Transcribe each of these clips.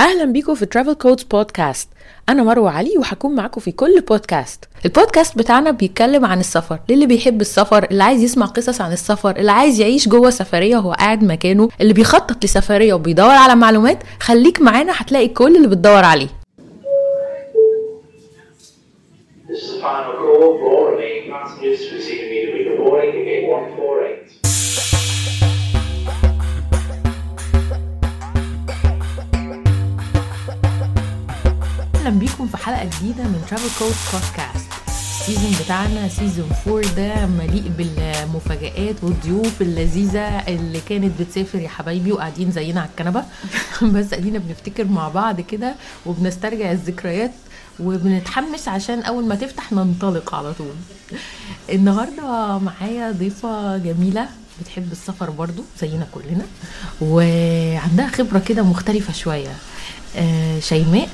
أهلا بيكم في ترافل كودز بودكاست أنا مروة علي وهكون معاكم في كل بودكاست البودكاست بتاعنا بيتكلم عن السفر. للي بيحب السفر اللي عايز يسمع قصص عن السفر اللي عايز يعيش جوه سفرية وهو قاعد مكانه اللي بيخطط لسفرية وبيدور على معلومات خليك معانا هتلاقي كل اللي بتدور عليه. This is final call. For all remaining passengers to immediately boarding gate 148. أهلا بيكم في حلقة جديدة من ترافل كود podcast ال season بتاعنا season 4 ده مليء بالمفاجآت والضيوف اللذيذة اللي كانت بتسافر يا حبايبي وقاعدين زينا على الكنبة. بس ادينا بنفتكر مع بعض كده وبنسترجع الذكريات وبنتحمس عشان أول ما تفتح ننطلق على طول. النهارده معايا ضيفة جميلة بتحب السفر برضو زينا كلنا وعندها خبرة كده مختلفة شوية. آه، شيماء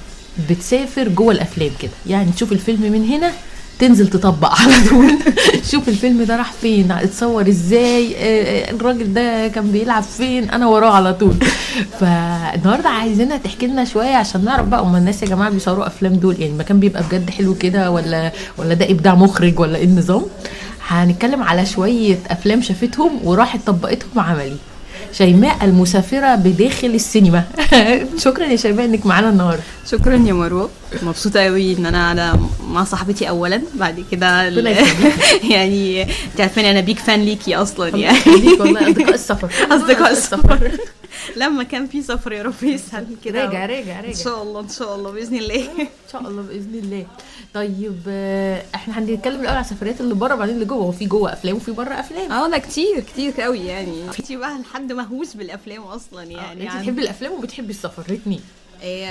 بتسافر جوه الأفلام كده. يعني تشوف الفيلم من هنا تنزل تطبق على طول. شوف الفيلم ده راح فين اتصور إزاي آه، الراجل ده كان بيلعب فين أنا وراه على طول. فالنهاردة عايزينها تحكي لنا شوية عشان نعرف بقى هم الناس يا جماعة بيصوروا أفلام دول. يعني المكان بيبقى بجد حلو كده ولا ولا ده إبداع مخرج ولا إيه النظام؟ هنتكلم على شوية أفلام شافتهم وراحت طبقتهم عملي. شيماء المسافرة بداخل السينما. شكرا يا شيماء إنك معانا النهارده. شكرا يا مروة. مبسوطة قوي إن أنا قاعدة مع صاحبتي اولا. بعد كده. يعني انت عارفين أنا بيك فان ليكي أصلا يعني. والله. أصدقاء السفر. أصدقاء السفر. لما كان في سفر يا رب يسهل كده راجع راجع إن راجع شاء الله إن شاء الله بإذن الله. إن شاء الله بإذن الله. طيب آه، إحنا هنتكلم الأول على السفريات اللي بره بعدين اللي جوه. هو في جوه أفلام وفي بره أفلام. آه لا كتير كتير قوي يعني. انت بقى لحد مهووس بالأفلام أصلا يعني يعني انت بتحبي الأفلام وبتحبي السفر إيه،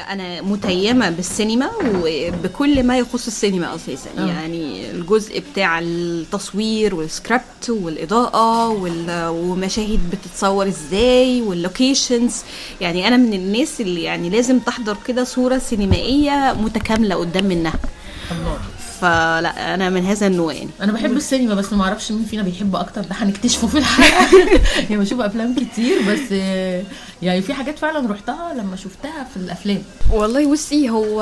أنا متيمة بالسينما وبكل ما يخص السينما أساسا. آه. يعني الجزء بتاع التصوير والسكريبت والإضاءة وال- ومشاهد بتتصور إزاي وال locations يعني أنا من الناس اللي يعني لازم تحضر كده صورة سينمائية متكاملة قدام منها. الله. فلا أنا من هذا النوع. يعني أنا بحب السينما بس ما أعرفش مين فينا بيحب أكتر ده هنكتشفه في الحلقة يعني بشوف أفلام كتير بس يعني في حاجات فعلا رحتها لما شفتها في الأفلام. والله بصي هو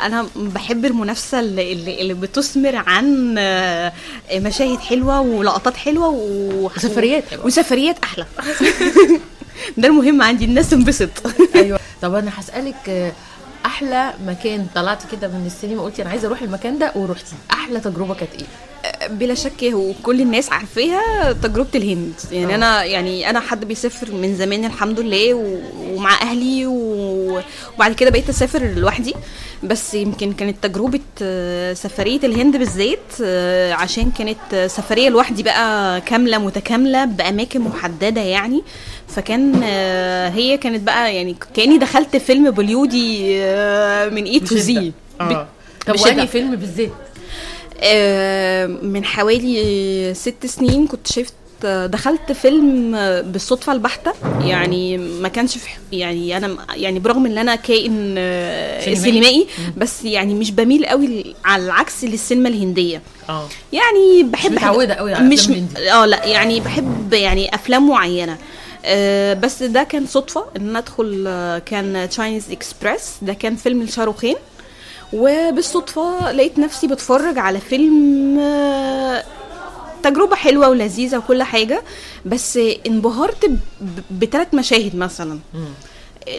أنا بحب المنافسة اللي, اللي بتثمر عن آه، مشاهد حلوة ولقطات حلوة و... وسفريات حلوة. وسفريات أحلى. ده المهم عندي الناس تنبسط أيوه. طب أنا هسألك آه، أحلى مكان طلعتي كده من السينما قلتي أنا عايزة أروح المكان ده ورحتي أحلى تجربة كانت إيه؟ بلا شك هو كل الناس عارفاها تجربة الهند. يعني آه. أنا يعني أنا حد بيسافر من زمان الحمد لله و- ومع أهلي و- وبعد كده بقيت أسافر لوحدي. بس يمكن كانت تجربة آه، سفرية الهند بالذات آه، عشان كانت سفرية لوحدي بقى كاملة متكاملة بأماكن محددة يعني. فكان آه، هي كانت بقى يعني كأني دخلت فيلم بوليودي من اي تو زي آه. طب. وأنهي فيلم بالذات؟ من حوالي ست سنين كنت شفت دخلت فيلم بالصدفة البحتة. يعني ما كانش في يعني أنا يعني برغم إن أنا كائن آه، سينمائي. سينمائي بس يعني مش بميل قوي على العكس للسينما الهندية. آه. يعني بحب مش متعودة قوي على مش أفلام. آه لأ يعني بحب يعني أفلام معينة. آه بس ده كان صدفة إن أنا أدخل آه، كان Chennai Express ده كان فيلم لشاروخان. وبالصدفة لقيت نفسي بتفرج على فيلم آه، تجربة حلوة ولذيذة وكل حاجة بس انبهرت بثلاث مشاهد مثلا.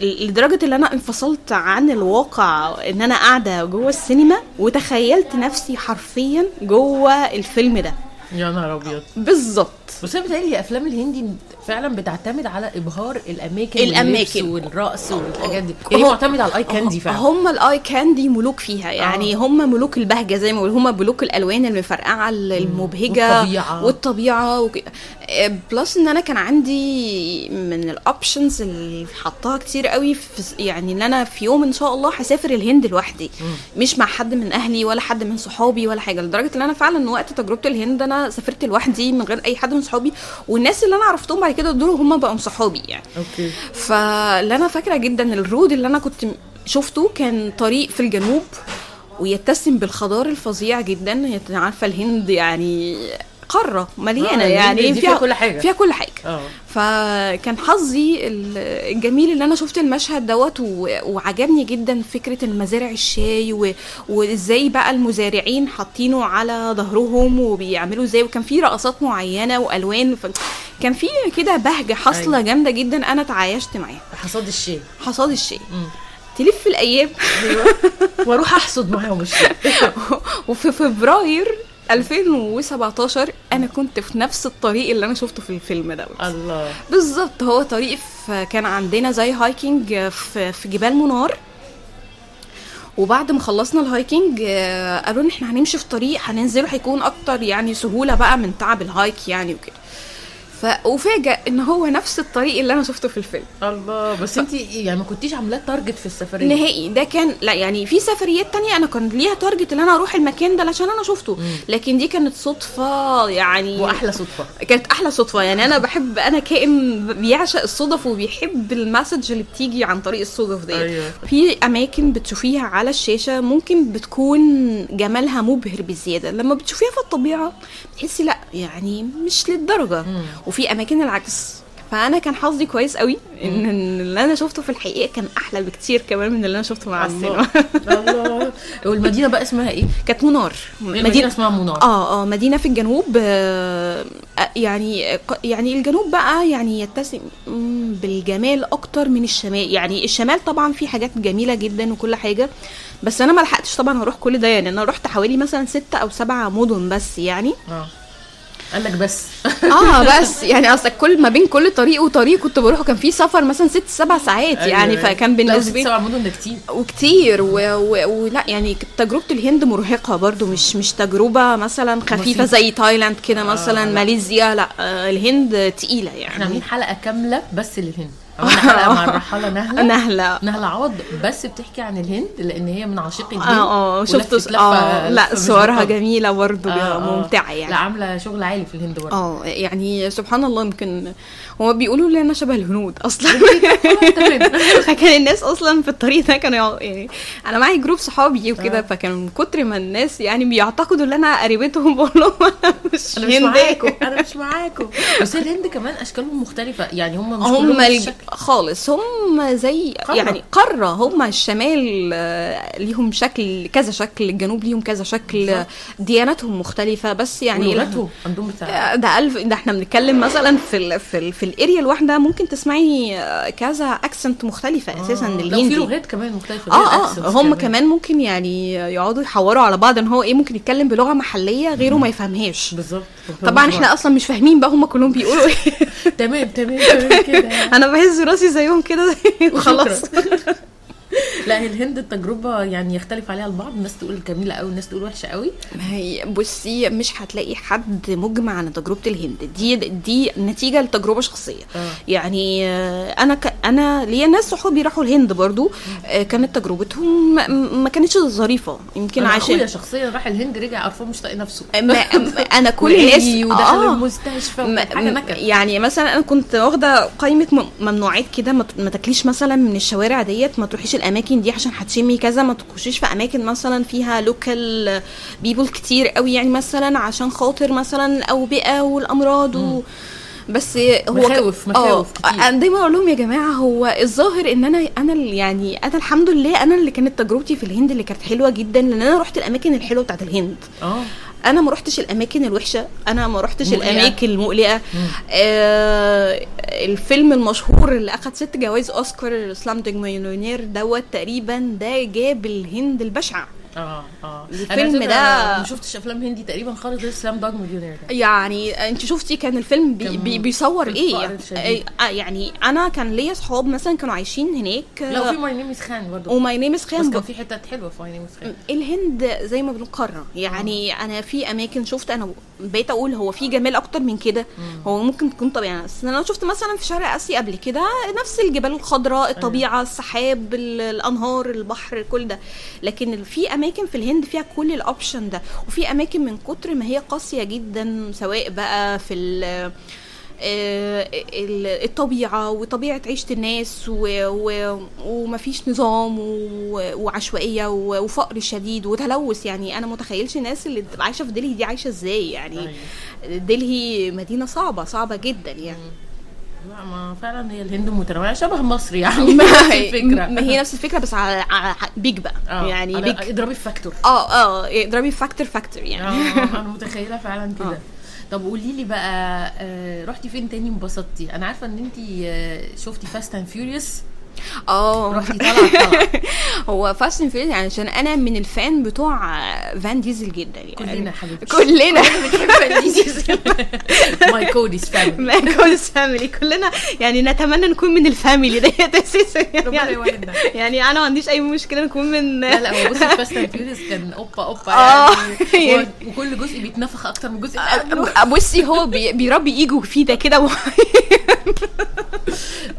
لدرجة إن أنا انفصلت عن الواقع إن أنا قاعدة جوه السينما وتخيلت نفسي حرفيا جوه الفيلم ده. يا نهار أبيض. بالظبط. بس أنا بتهيألي أفلام الهندي فعلا بتعتمد على إبهار الأماكن. واللبس والرقص والحاجات دي. يعني هي معتمدة على الاي كاندي فعلا. هم ال eye candy ملوك فيها. يعني هم ملوك البهجة زي ما بيقولوا. هم ملوك الألوان المفرقعة المبهجة والطبيعة. والطبيعة وك... آه، plus إن أنا كان عندي من ال options اللي حطاها كتير قوي في يعني إن أنا في يوم إن شاء الله هسافر الهند لوحدي. مش مع حد من أهلي ولا حد من صحابي ولا حاجة. لدرجة إن أنا فعلا وقت تجربة الهند أنا سافرت لوحدي من غير أي حد من صحابي. والناس اللي أنا عرفتهم بعد كده دول هم بقوا صحابي يعني. okay. فاللي أنا فاكرة جدا ال road اللي أنا كنت شفته كان طريق في الجنوب ويتسم بالخضار الفظيع جدا. هي عارفة الهند يعني قاره مليانة آه، يعني فيها كل حاجة. فيها كل حاجة. آه. فكان حظي ال- الجميل اللي أنا شفت المشهد دوت وعجبني جدا فكرة المزارع الشاي وإزاي بقى المزارعين حاطينه على ظهرهم وبيعملوا إزاي وكان في رقصات معينة وألوان ف- كان في كده بهجة حاصلة أيوة. جامدة جدا أنا تعايشت معاها. حصاد الشاي. حصاد الشاي. تلف الأيام. أيوه. وأروح أحصد معاهم الشاي. وفي فبراير 2017 أنا كنت في نفس الطريق اللي أنا شفته في الفيلم دوت الله. بالظبط هو طريق كان عندنا زي hiking في, في جبال مونار. وبعد ما خلصنا ال hiking آه، قالوا لنا إحنا هنمشي في طريق هننزله هيكون أكتر يعني سهولة بقى من تعب ال hike يعني وكده. فأفاجئ إن هو نفس الطريق اللي أنا شفته في الفيلم. الله بس انت يعني ما كنتيش عاملاه target في السفرية؟ نهائي. ده كان لا يعني في سفريات تانية أنا كان ليها target إن أنا أروح المكان ده عشان أنا شفته. لكن دي كانت صدفة يعني. وأحلى صدفة. كانت أحلى صدفة. يعني أنا بحب أنا كائن بيعشق الصدف وبيحب ال message اللي بتيجي عن طريق الصدف دي أيوة. في أماكن بتشوفيها على الشاشة ممكن بتكون جمالها مبهر بزيادة. لما بتشوفيها في الطبيعة بتحسي لا يعني مش للدرجة. وفي أماكن العكس. فأنا كان حظي كويس قوي إن إن اللي أنا شفته في الحقيقة كان أحلى بكتير كمان من اللي أنا شفته مع السينما. الله. والمدينة بقى اسمها إيه؟ كانت منار. المدينة اسمها منار. آه آه مدينة في الجنوب آه آه، يعني ق- يعني الجنوب بقى يعني يتسم مم، بالجمال أكتر من الشمال. يعني الشمال طبعا فيه حاجات جميلة جدا وكل حاجة بس أنا ما لحقتش طبعا أروح كل ده. يعني أنا رحت حوالي مثلا ستة أو سبعة مدن بس يعني. آه. قال لك بس. آه بس. يعني أصلا كل ما بين كل طريق وطريق كنت بروحه. كان في سفر مثلا ست سبع ساعات يعني أيوة. فكان بالنسبة لي سبع مدن ده كتير. وكتير. و... و... ولا يعني تجربة الهند مرهقة برضو. مش مش تجربة مثلا خفيفة. زي تايلاند كده مثلا لا. ماليزيا. لا آه، الهند تقيلة إحنا يعني. عاملين حلقه كاملة بس للهند. حلقه مع الرحالة نهلة. نهلة. نهلة عوض. بس بتحكي عن الهند لأن هي من عاشقي الهند. آه آه شفت آه لا صورها. جميلة برضو آه، آه. ممتعة لا يعني عاملة شغل عالي في الهند برضه. آه يعني سبحان الله يمكن هو بيقولوا لي أنا شبه الهنود أصلا. فكان الناس أصلا في الطريق ده كانوا يع- يعني أنا معايا جروب صحابي وكده آه. فكان من كتر ما الناس يعني بيعتقدوا إن أنا قريبتهم بقول لهم أنا مش أنا مش. معاكم أنا مش معاكم بس الهند كمان أشكالهم مختلفة يعني هم مش هم الج-. خالص هم زي قارة. يعني قارة هم الشمال آه، ليهم شكل كذا شكل الجنوب ليهم كذا شكل. دياناتهم مختلفة بس يعني ولغتهم عندهم بتاع ده ألف ده إحنا بنتكلم مثلا في ال في ال في ال area الواحدة ممكن تسمعي آه، كذا accent مختلفة أساسا آه. لا، للهندي. وفي لغات كمان مختلفة آه آه هم كمان. ممكن يعني يقعدوا يحوروا على بعض إن هو إيه ممكن يتكلم بلغة محلية غيره ما يفهمهاش. بالظبط. طبعا إحنا أصلا مش فاهمين بقى هم كلهم بيقولوا إيه. تمام تمام تمام كده. أنا بهز راسي زيهم كده. وخلاص. لا هي الهند التجربة يعني يختلف عليها البعض. الناس تقول جميلة قوي الناس تقول وحشة قوي ما هي بصي مش هتلاقي حد مجمع عن تجربة الهند. دي دي نتيجة لتجربة شخصية. آه. يعني آه، أنا ك... أنا ليا ناس صحابي راحوا الهند برضو. آه، كانت تجربتهم ما, ما كانتش ظريفة. يمكن أنا أخويا عشان شخصيا راح الهند رجع قرفان مش طايق نفسه. أنا كل الناس ودخل آه. المستشفى يعني مثلا أنا كنت واخدة قائمة ممنوعات كده ما تاكليش مثلا من الشوارع ديت ما تروحيش الأماكن دي عشان هتشمي كذا ما تخشيش في أماكن مثلا فيها لوكال بيبول كتير قوي يعني مثلا عشان خاطر مثلا الاوبئه والأمراض و... بس هو مخاوف- مخاوف آه، كتير. أنا دايما أقول لهم يا جماعة هو الظاهر إن أنا أنا يعني أنا الحمد لله أنا اللي كانت تجربتي في الهند اللي كانت حلوة جدا لأن أنا رحت الأماكن الحلوة بتاعت الهند. آه. أنا ما رحتش الأماكن الوحشة أنا ما رحتش. الأماكن المقلقة. آه الفيلم المشهور اللي أخد ست جوائز أوسكار Slumdog Millionaire دوت تقريبا ده جاب الهند البشعة. آه آه. الفيلم ده- ما شفتش أفلام هندي تقريبا خالص غير Slumdog Millionaire يعني أنت شفتي كان الفيلم بي بي بيصور إيه؟ يعني, الشديد. آه يعني أنا كان ليا صحاب مثلا كانوا عايشين هناك. لو في My name is Khan برضه و My name is بس Khan كان في حتت حلوة في My name is Khan الهند زي ما بنقول قارة. يعني أنا في أماكن شفت أنا بقيت أقول هو في جمال أكتر من كده. هو ممكن تكون طبيعه بس أنا شفت مثلا في شرق آسيا قبل كده نفس الجبال الخضراء الطبيعة السحاب ال- الأنهار البحر كل ده. لكن في اماكن في الهند فيها كل الاوبشن ده. وفي أماكن من كتر ما هي قاسية جدا سواء بقى في ال- آه، ال- الطبيعة وطبيعة عيشة الناس و... و... ومفيش نظام و... وعشوائية و... وفقر شديد وتلوث. يعني أنا متخيلش الناس اللي عايشة في دلهي دي عايشة إزاي. يعني أيوة. دلهي مدينة صعبة صعبة جدا يعني. لا ما فعلا هي الهند متنوعة شبه مصر يعني ما هي- الفكرة. ما هي نفس الفكرة بس على, على big بقى. آه، يعني big اضربي factor آه آه اضربي factor factor يعني. آه أنا متخيلة فعلا كده. آه. طب قولي لي بقى آه، رحتي فين تاني انبسطتي أنا عارفة إن انت شفتي Fast and Furious آه. هو Fast and Furious يعني عشان أنا من ال fan بتوع فان ديزل جدا يعني. كلنا حبيبتي. كلنا. بنحب فان ديزل. my code is family my code is family كلنا يعني نتمنى نكون من ال family ديت أساسا يعني, يعني أنا ما عنديش أي مشكلة نكون من لا لا هو بصي Fast and Furious كان أوبا أوبا آه. يعني. وكل جزء بيتنفخ أكتر من الجزء اللي قبله. بصي هو بي- بيربي إيجو فيه ده كده.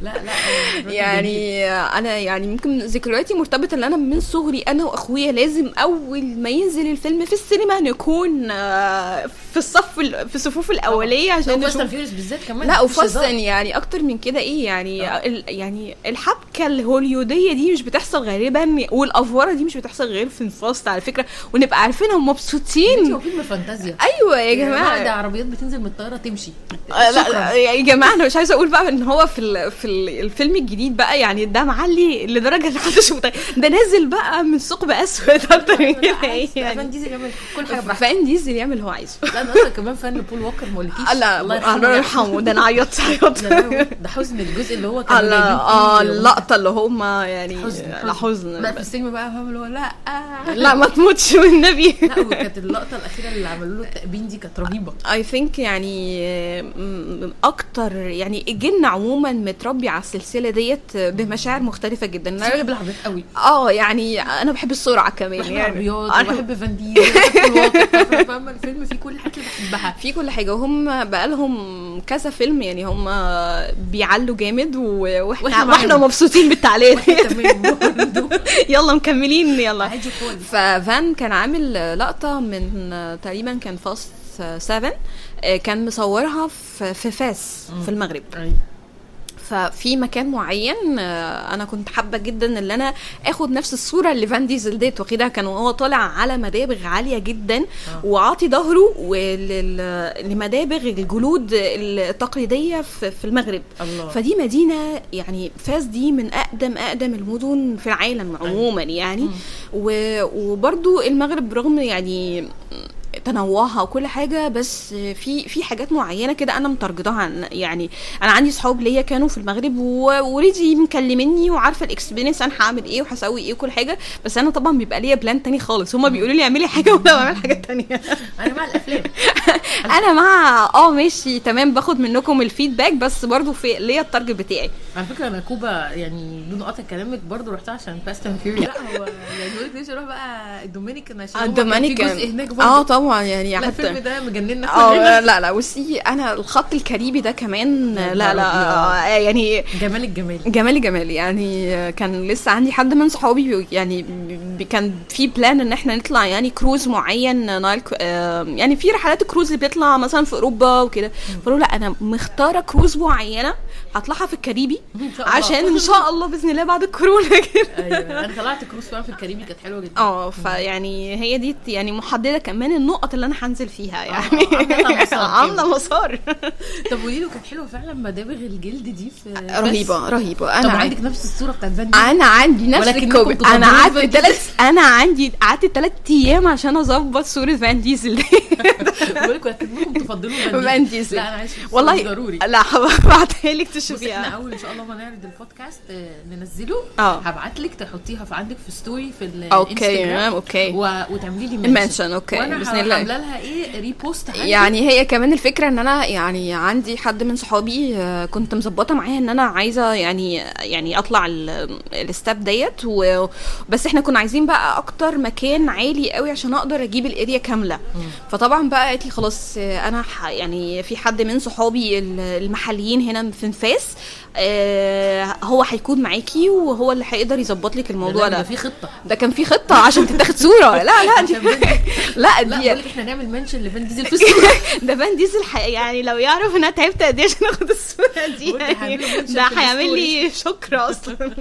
لا لا. يعني أنا يعني ممكن ذكرياتي مرتبطة إن أنا من صغري أنا وأخويا لازم أول ما ينزل الفيلم في السينما نكون آه، في الصف ال- في الصفوف الأولية عشان Fast نشوف and Furious بالذات كمان لا و Fast. يعني أكتر من كده إيه يعني آه. يعني الحبكة الهوليودية دي مش بتحصل غالبا والافوره دي مش بتحصل غير في Fast على فكرة ونبقى عارفينها ومبسوطين فيلم فانتازيا أيوه يا ده جماعة عربيات بتنزل من الطيارة تمشي آه، لا. لا يا جماعة أنا مش عايزة أقول بقى إن هو في ال- في ال- الفيلم الجديد بقى يعني ده معلي لدرجة إن محدش متخيل. ده نازل بقى من ثقب أسود. أكتر من كده إيه فان يعني ديزل يعمل كل حاجة براحته. فان ديزل يعمل اللي هو عايزه. لا أنا أصلا كمان fan بول ووكر ما اقولكيش لا الله يرحمه. ده أنا عيطت عيطت ده- حزن الجزء اللي هو كان آه اللقطة اللي هم يعني حزن لا حزن. لا في السينما بقى فاهم اللي هو لا لا ما تموتش والنبي لا وكانت اللقطة الأخيرة اللي عملوا له التأبين دي كانت رهيبة. اي ثينك يعني م- أكتر يعني الجن عموما متربي على السلسلة ديت بمشاعر مختلفة جدا. أنا بحب العربيات قوي. آه يعني أنا بحب السرعة كمان بحب يعني. العربيات أنا- وبحب فان ديزل الواقع فاهمة؟ الفيلم فيه كل اللي بحبها. في كل حاجة وهم بقالهم كذا فيلم يعني هم بيعلوا جامد وإحنا وإحنا. مبسوطين بالتعليق. يلا مكملين يلا. ففان كان عامل لقطة من تقريبا كان فاست 7 كان مصورها في فاس في المغرب. ففي مكان معين آه، أنا كنت حابة جدا إن أنا آخد نفس الصورة اللي فان ديزل ديت واخدها كان وهو طالع على مدابغ عالية جدا وعاطي ظهره لمدابغ الجلود التقليدية في المغرب. الله. فدي مدينة يعني فاس دي من اقدم أقدم المدن في العالم عموما يعني. و- وبرضو المغرب برغم يعني تنوعها وكل حاجة بس في في حاجات معينة كده أنا متارجتاها عن يعني أنا عندي صحاب ليا كانوا في المغرب و already مكلميني وعارفة ال experience أنا هعمل إيه وهسوي إيه وكل حاجة بس أنا طبعا بيبقى ليا plan تاني خالص. هما بيقولوا لي اعملي حاجة وأنا بعمل حاجة تانية. أنا مع الأفلام. أنا مع آه ماشي تمام باخد منكم ال feedback بس برضو في ليا ال target بتاعي. على فكرة أنا كوبا يعني بدون قطع كلامك برضه رحتها عشان Fast and Furious لا هو يعني بقول لك نفسي أروح بقى الدومينيكان عشان الدومينيكان جزء هناك آه برضه طبعا يعني لا حتى. الفيلم ده مجننا آه كلنا لا لا بصي أنا الخط الكاريبي ده كمان يا لا لا نهار آه، يعني جمال الجمال. جمالي جمالي يعني كان لسه عندي حد من صحابي بي- يعني كان في plan إن إحنا نطلع يعني كروز معين نايل آه، يعني في رحلات الكروز اللي بتطلع مثلا في أوروبا وكده. فقالوا لا أنا مختارة كروز معينة هطلعها في الكاريبي. عشان إن شاء الله بإذن الله بعد الكورونا كده. أيوه أنا طلعت كروز في الكاريبي كانت حلوة جدا. آه فيعني هي دي يعني محددة كمان النقط اللي أنا هنزل فيها يعني. عاملة مسار عاملة مسار. طب قولي له كانت حلوة فعلا مدابغ الجلد دي في رهيبة رهيبة. طب أنا عندك نفس الصورة بتاعت فان أنا عندي نفس ال copy تفضلون أنا قعدت ثلاث أنا عندي قعدت ثلاث أيام عشان أظبط صورة فان ديزل دي. بقول لك ولكنكم تفضلوا فان ديزل. لا أنا عايز والله ضروري. لا هبعتها لك بصي إحنا تشوفيها أول إن شاء الله ما نعرض البودكاست آه، ننزله. هبعت لك تحطيها في عندك في story في okay الانستجرام okay. و... وتعملي لي ال mention okay. باذن باذن عاملة لها إيه؟ repost عندي يعني هي كمان الفكرة إن أنا يعني عندي حد من صحابي آه، كنت مظبطة معاه إن أنا عايزة يعني يعني أطلع ال- الستاب ديت و- بس إحنا كنا عايزين بقى أكتر مكان عالي قوي عشان أقدر أجيب الاريا كاملة. فطبعا بقى قالت لي خلاص آه، أنا يعني في حد من صحابي ال- المحليين هنا في نفاس آه، هو هيكون معاكي وهو اللي هيقدر يظبط لك الموضوع لا، ده. في خطة. ده كان في خطة عشان تتاخد صورة. لا لا دي. لا دي لك إحنا نعمل منشن لفان ديزل في الصورة. ده فان ديزل. يعني لو يعرف ان أنا تعبت قد إيه عشان آخد الصورة دي يعني ده هيعمل لي شكر أصلا.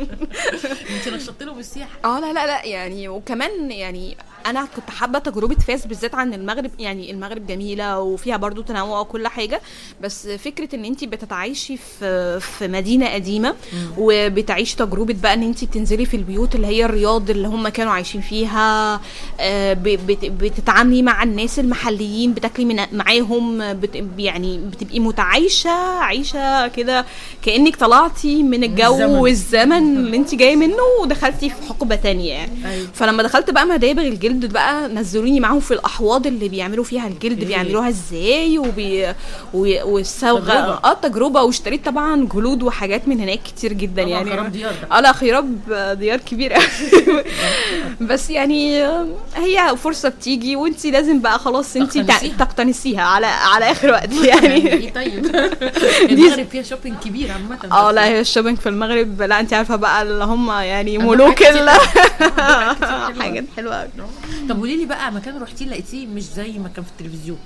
أنت نشطت له بالسياحة. آه لا لا لا يعني وكمان يعني أنا كنت حابة تجربة فاس بالذات عن المغرب يعني المغرب جميلة وفيها برضو تنوع وكل حاجة بس فكرة إن انت بتتعايشي في في مدينة قديمة وبتعيشي تجربة بقى إن انت بتنزلي في البيوت اللي هي الرياض اللي هم كانوا عايشين فيها آه، بتتعاملي مع الناس المحليين بتاكلي معاهم بت يعني بتبقي متعايشة عيشه كده كأنك طلعتي من الجو الزمن. والزمن اللي انت جاية منه ودخلتي في حقبة تانية يعني أيوة. فلما دخلت بقى مدابغ الجلد بقى نزلوني معاهم في الأحواض اللي بيعملوا فيها الجلد إيه. بيعملوها إزاي؟ وبي و- والصوغة. آه تجربة. واشتريت طبعا جلود وحاجات من هناك كتير جدا يعني. خراب ديار. آه لا خراب ديار كبير قوي بس يعني هي فرصة بتيجي وانت لازم بقى خلاص انت تقتنصيها. على على آخر وقت يعني. يعني إيه طيب؟ المغرب فيها shopping كبير عامة. آه لا هي ال shopping في المغرب. لا انت عارفة بقى اللي هم يعني ملوك حاجات حلوة. قوي طب قولي لي بقى مكان رحتيه لقيتيه مش زي ما كان في التلفزيون؟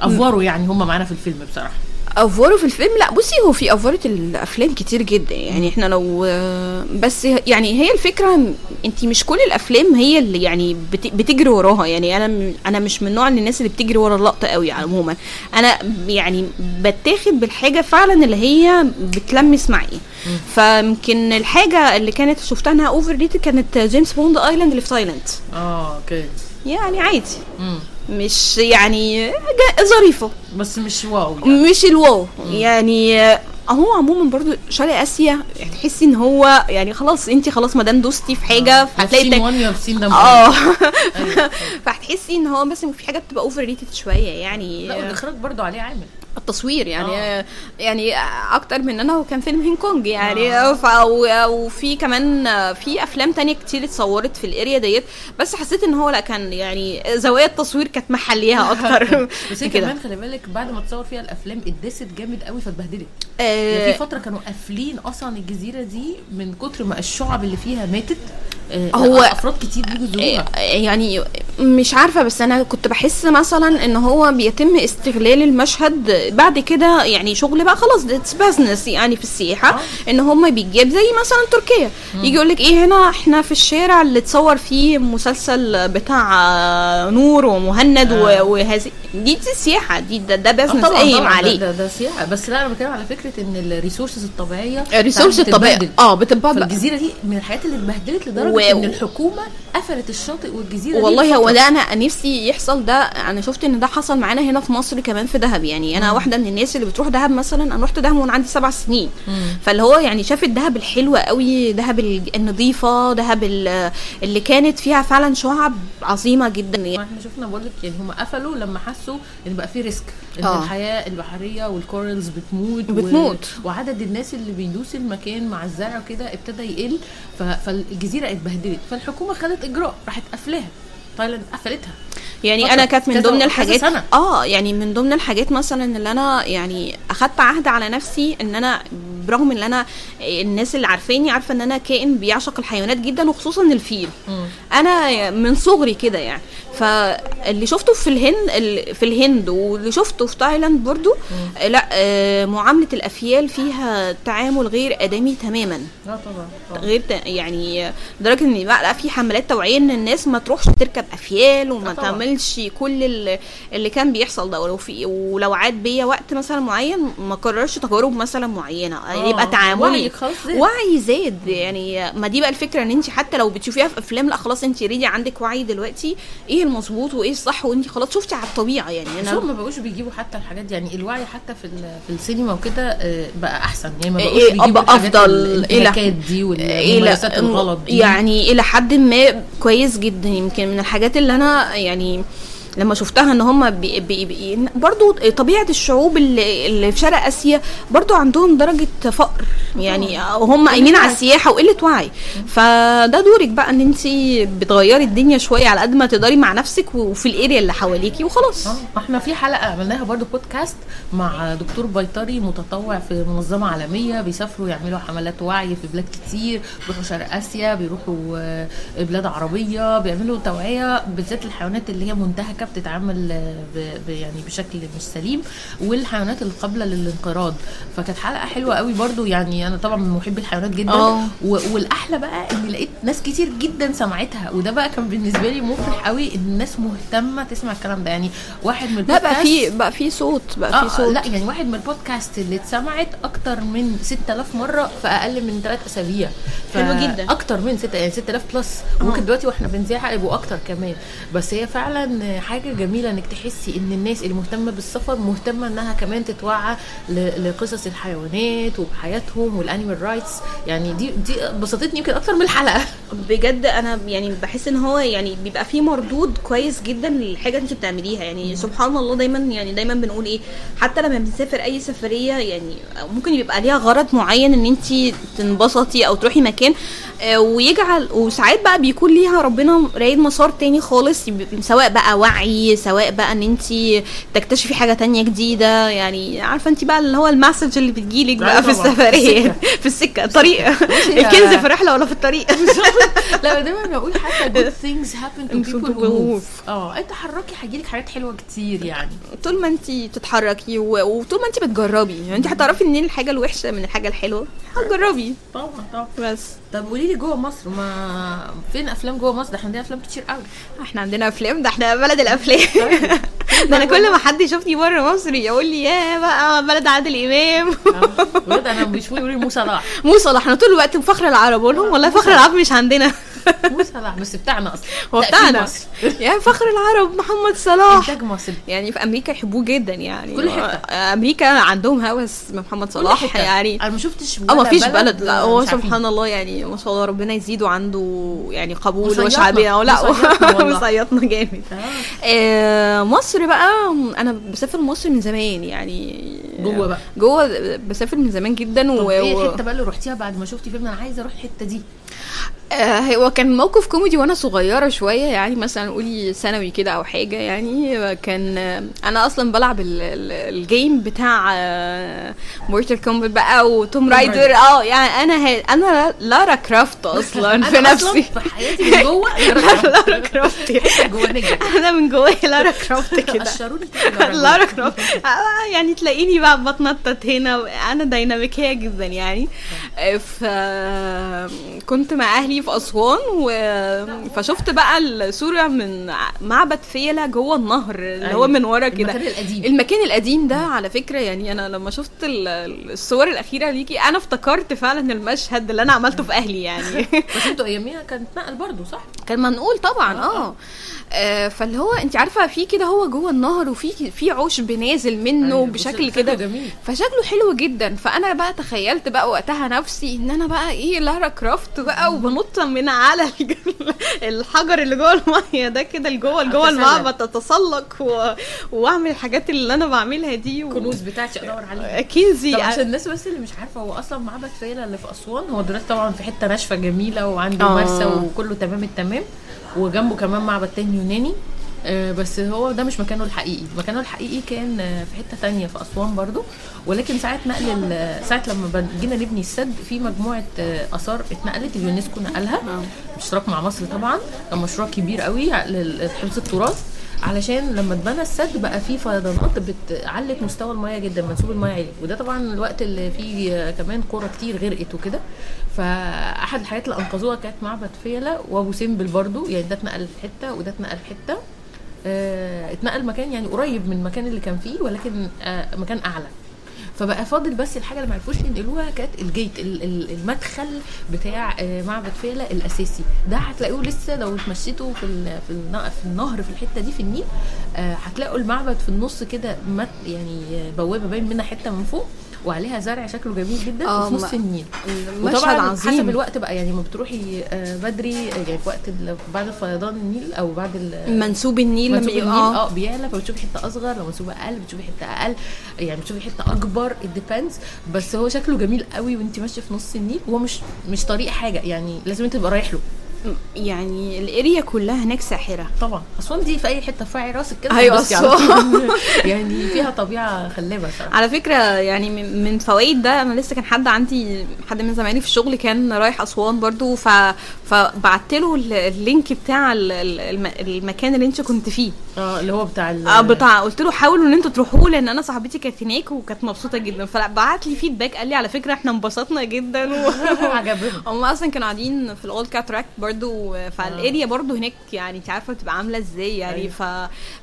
أفوروا يعني هم معانا في الفيلم بصراحة. أفوره في الفيلم؟ لا بصي هو في افوره الأفلام كتير جدا. يعني إحنا لو بس يعني هي الفكرة انت مش كل الأفلام هي اللي يعني بت- بتجري وراها. يعني أنا أنا مش من نوع الناس اللي بتجري ورا اللقطة قوي عموما أنا يعني بتاخد بالحاجة فعلا اللي هي بتلمس معي. فيمكن الحاجة اللي كانت شفتها إنها overrated كانت James Bond Island اللي في تايلاند آه okay. يعني عادي. مم. مش يعني ظريفة. بس مش wow يعني. مش ال wow. يعني آه، هو عموما برضو شرق آسيا تحسي إن هو يعني خلاص انت خلاص ما دام دوستي في حاجة فهتلاقي سين تك- 1 يا سين ده آه. فهتحسي إن هو بس في حاجة بتبقى overrated شوية يعني. لا والإخراج برضو عليه عامل. التصوير يعني آه. آه. يعني أكتر من أنا وكان فيلم هينج كونج يعني آه. آه. ف... وفي كمان آه، في أفلام تانية كتير اتصورت في ال area ديت بس حسيت إن هو لأ كان يعني زوايا التصوير كانت محليها أكتر بس هي. كمان خلي بالك بعد ما تصور فيها الأفلام اتدست جامد قوي فاتبهدلت يعني آه في فترة كانوا قافلين أصلا الجزيرة دي من كتر ما الشعب اللي فيها ماتت آه، هو- أفراد كتير بيجوا يزوروها يعني مش عارفة بس أنا كنت بحس مثلا إن هو بيتم استغلال المشهد بعد كده يعني شغل بقى خلاص اتس business يعني في السياحة آه. إن هم بيجيب زي مثلا تركيا يجي يقول لك إيه هنا إحنا في الشارع اللي اتصور فيه مسلسل بتاع نور ومهند آه. وهذه دي دي السياحه دي ده, ده business طبعا قايم طبعا عليه ده, ده, ده سياحة بس لا أنا بتكلم على فكرة إن ال resources الطبيعية ال resource ساعات الطبيعي بتتبهدل. آه بتبقى فالجزيرة دي من الحاجات اللي اتبهدلت لدرجة و- إن الحكومة قفلت الشاطئ والجزيرة دي والله هو. ده أنا نفسي يحصل ده أنا شفت إن ده حصل معانا هنا في مصر كمان في دهب يعني أنا واحدة من الناس اللي بتروح دهب مثلا أنا رحت دهب وأنا عندي سبع سنين فاللي هو يعني شافت دهب الحلوة قوي دهب ال- النظيفة دهب ال- اللي كانت فيها فعلا شعب عظيمة جدا ما إحنا شفنا بقول لك يعني هم قفلوا لما حسوا إن بقى في risk إن آه. الحياة البحرية وال corals بتموت بتموت. و... وعدد الناس اللي بيدوس المكان مع الزرع وكده ابتدى يقل ف... فالجزيرة اتبهدلت فالحكومة خدت إجراء راحت قافلاها تايلاند قفلتها. يعني فترة، أنا كانت من ضمن الحاجات سنة. آه يعني من ضمن الحاجات مثلا اللي أنا يعني أخدت عهد على نفسي إن أنا برغم إن أنا الناس اللي عارفاني عارفة إن أنا كائن بيعشق الحيوانات جدا وخصوصا الفيل. أنا من صغري كده يعني. فاللي شفته في الهند ال- في الهند واللي شفته في تايلاند برضو آه، لا آه، معاملة الأفيال فيها تعامل غير آدمي تماما. آه طبعا طبعا. غير يعني لدرجه إن بقى في حملات توعية إن الناس ما تروحش تركب افيال وما آه. تعملش كل ال- اللي كان بيحصل ده. ولو في ولو عاد بيا وقت مثلا معين ما كررش تجارب مثلا معينة. آه، يبقى تعاملي. وعي زاد. يعني ما دي بقى الفكرة إن انت حتى لو بتشوفيها في أفلام لا خلاص انت already عندك وعي دلوقتي. إيه المظبوط وإيه الصح؟ وانت خلاص شفتي على الطبيعة. يعني أنا ما بقوش بيجيبوا حتى الحاجات دي. يعني الوعي حتى في في السينما وكده آه، بقى أحسن. يعني ما إيه، بقوش بيجيبوا أبقى الحاجات أفضل. الانتهاكات دي والممارسات إلى- الغلط دي. يعني إلى حد ما كويس جدا. يمكن من الحاجات اللي أنا يعني لما شفتها ان هم بي بي بي برضو طبيعة الشعوب اللي, اللي في شرق آسيا برضو عندهم درجة فقر. يعني وهم قايمين على السياحة وقلة وعي. فده دورك بقى ان انت بتغيري الدنيا شوية على قد ما تقدري مع نفسك وفي الاريا اللي حواليكي وخلاص. آه إحنا في حلقة عملناها برضو بودكاست مع دكتور بيطري متطوع في منظمة عالمية بيسافروا يعملوا حملات وعي في بلاد كتير بيروحوا شرق آسيا بيروحوا آه، بلاد عربية بيعملوا توعية بالذات الحيوانات اللي هي منتهكة بتتعامل آه، ب... يعني بشكل مش سليم والحيوانات القابله للانقراض. فكانت حلقة حلوة قوي برضو يعني أنا طبعا من محبي الحيوانات جدا. آه. و... والأحلى بقى اني لقيت ناس كتير جدا سمعتها وده بقى كان بالنسبة لي مفرح قوي إن الناس مهتمة تسمع الكلام ده. يعني واحد من لا بقى في بقى في صوت بقى في آه صوت لا يعني واحد من البودكاست اللي اتسمعت أكتر من 6000 مرة في أقل من 3 أسابيع. حلو جدا. أكتر من 6 يعني 6000 بلس. ممكن دلوقتي وإحنا بنذيعها يبقوا أكتر كمان. بس هي فعلا حاجة جميلة إنك تحسي إن الناس اللي مهتمة بالسفر مهتمة إنها كمان تتوعى لقصص الحيوانات وبحياتهم وال animal rights يعني دي دي بسطتني يمكن أكتر من الحلقة. بجد أنا يعني بحس إن هو يعني بيبقى فيه مردود كويس جدا للحاجة انت بتعمليها. يعني سبحان الله دايما يعني دايما بنقول إيه حتى لما بنسافر أي سفرية يعني ممكن يبقى ليها غرض معين إن انت تنبسطي أو تروحي مكان آه، ويجعل وساعات بقى بيكون ليها ربنا رايد مسار تاني خالص سواء بقى وعي سواء بقى إن انت تكتشفي حاجة تانية جديدة. يعني عارفة انت بقى اللي هو المسج اللي بتجيلك بقى في أيوة السفرية. في السكة. الطريق يا- الكنز في الرحله ولا في الطريق. لا دايما بقول حتى good things happen to people who move. آه أنت حركي هيجيلك حاجات حلوة كتير يعني. طول ما انت بتتحركي وطول ما انت بتجربي. يعني انت هتعرفي منين الحاجة الوحشة من الحاجة الحلوة؟ هتجربي. طبعا طبعا. بس. طب قولي لي جوه مصر ما فين أفلام جوه مصر؟ ده إحنا عندنا أفلام كتير قوي. إحنا عندنا أفلام ده إحنا بلد الأفلام. ده أنا كل ما حد يشوفني بره مصر يقول لي يا بقى بلد عادل إمام. بجد أنا مش يقولوا لي مو صلاح مو صلاح إحنا طول الوقت فخر العرب أقول لهم والله فخر العرب مش عندنا. مو صلاح بس بتاعنا أصلا هو بتاعنا يا فخر العرب محمد صلاح انتاج مصر يعني في أمريكا يحبوه جدا يعني كل حتة. أمريكا عندهم هوس بمحمد صلاح كل حتة. يعني أنا ما شفتش آه ما فيش بلد لا هو. سبحان الله يعني ما شاء الله ربنا يزيده عنده يعني قبول. وشعبيه لا. مصيطنا جامد آه. آه، مصر بقى أنا بسافر مصر من زمان يعني جوه بقى. جوه بسافر من زمان جدا طب و... إيه. الحتة بقى اللي رحتيها بعد ما شفتي فيلم أنا عايزة أروح الحتة دي هو كان موقف كوميدي وأنا صغيرة شوية يعني مثلا قولي ثانوي كده أو حاجة يعني كان آه، أنا أصلا بلعب ال- ال- ال game بتاع Mortal Kombat بقى و Tomb Raider. آه يعني أنا. أنا Lara Croft أصلا في نفسي. في حياتي من جوه لارا كرافت أنا من جوايا لارا كرافت كده. لارا كرافت آه، يعني تلاقيني بقى بتنطط هنا أنا ديناميكيه جدا يعني. ف كنت مع أهلي في أسوان و... فشفت بقى الصورة من معبد فيلة جوه النهر اللي هو أيوة. من ورا كده المكان القديم. المكان القديم ده على فكرة يعني أنا لما شفت ال- الصور الأخيرة ليكي أنا افتكرت فعلا المشهد اللي أنا عملته في أهلي يعني بس أنتوا أياميها كانت نقل برضو صح؟ كان منقول طبعا آه، آه آه، فاللي هو انت عارفة في كده هو جوه النهر وفي في عشب نازل منه أيوة، بشكل كده. فشكله حلو جدا فأنا بقى تخيلت بقى وقتها نفسي إن أنا بقى إيه لارا كرافت بقى وبنط من على الحجر اللي جوه المية ده كده لجوه أتسلق. المعبد اتسلق و... واعمل الحاجات اللي أنا بعملها دي و... الكنوز بتاعتي أدور عليها كنزي طب عشان الناس بس اللي مش عارفة هو أصلا معبد فيلة اللي في أسوان هو دلوقتي طبعا في حتة ناشفة جميلة وعنده آه. مرسى وكله تمام التمام وجنبه كمان معبد تاني يوناني بس هو ده مش مكانه الحقيقي. مكانه الحقيقي كان آه، في حتة تانية في أسوان برضو. ولكن ساعة نقل ساعة لما جينا نبني السد في مجموعة آه، آثار اتنقلت اليونسكو نقلها. باشتراك مع مصر طبعا. كان مشروع كبير قوي لحفظ التراث. علشان لما اتبنى السد بقى فيه فيضانات بتعلت مستوى المياه جدا منسوب المياه عالي وده طبعا الوقت اللي فيه آه، كمان قرى كتير غرقت وكده. فأحد الحاجات اللي أنقذوها كانت معبد فيلة وأبو سمبل برضو. يعني ده اتنقل في حتة وده اتنقل في حتة. آه، اتنقل مكان يعني قريب من المكان اللي كان فيه ولكن آه، مكان أعلى. فبقى فاضل بس الحاجة اللي ما عرفوش ينقلوها كانت الجيت ال- ال- المدخل بتاع آه، معبد فيلة الأساسي. ده هتلاقوه لسه لو اتمشيتوا في في الن- في النهر في الحتة دي في النيل آه، هتلاقوا المعبد في النص كده يعني آه، بوابة باين منها حتة من فوق. وعليها زرع شكله جميل جدا آه، وفي نص النيل. وطبعا حسب عظيم. الوقت بقى يعني ما بتروحي آه، بدري آه، يعني في وقت بعد فيضان النيل أو بعد ال- منسوب النيل منسوب لما النيل آه. بيعلى فبتشوفي حتة أصغر لو منسوب أقل بتشوفي حتة أقل. يعني بتشوفي حتة أكبر ال depends بس هو شكله جميل قوي وانت ماشية في نص النيل. وهو مش مش طريق حاجة يعني لازم انت تبقى رايح له. يعني ال area كلها هناك ساحرة. طبعا. أسوان دي في أي حتة في راسك كده؟ أسوان. طول. يعني فيها طبيعة خلابة صراحة على فكرة يعني من فوائد ده أنا لسه كان حد عندي حد من زمايلي في الشغل كان رايح أسوان برضو ف فبعت له ال- ال link بتاع ال- ال- الم- المكان اللي انت كنت فيه. آه اللي هو بتاع آه بتاع قلت له حاولوا إن أنتوا تروحوا لأن أنا صاحبتي كانت هناك وكانت مبسوطة جدا. فبعت لي feedback قال لي على فكرة إحنا انبسطنا جدا و... هم أصلا كانوا قاعدين في ال Old Cataract برضو فال area برضو هناك يعني انت عارفة بتبقى عاملة إزاي يعني أيوة. ف...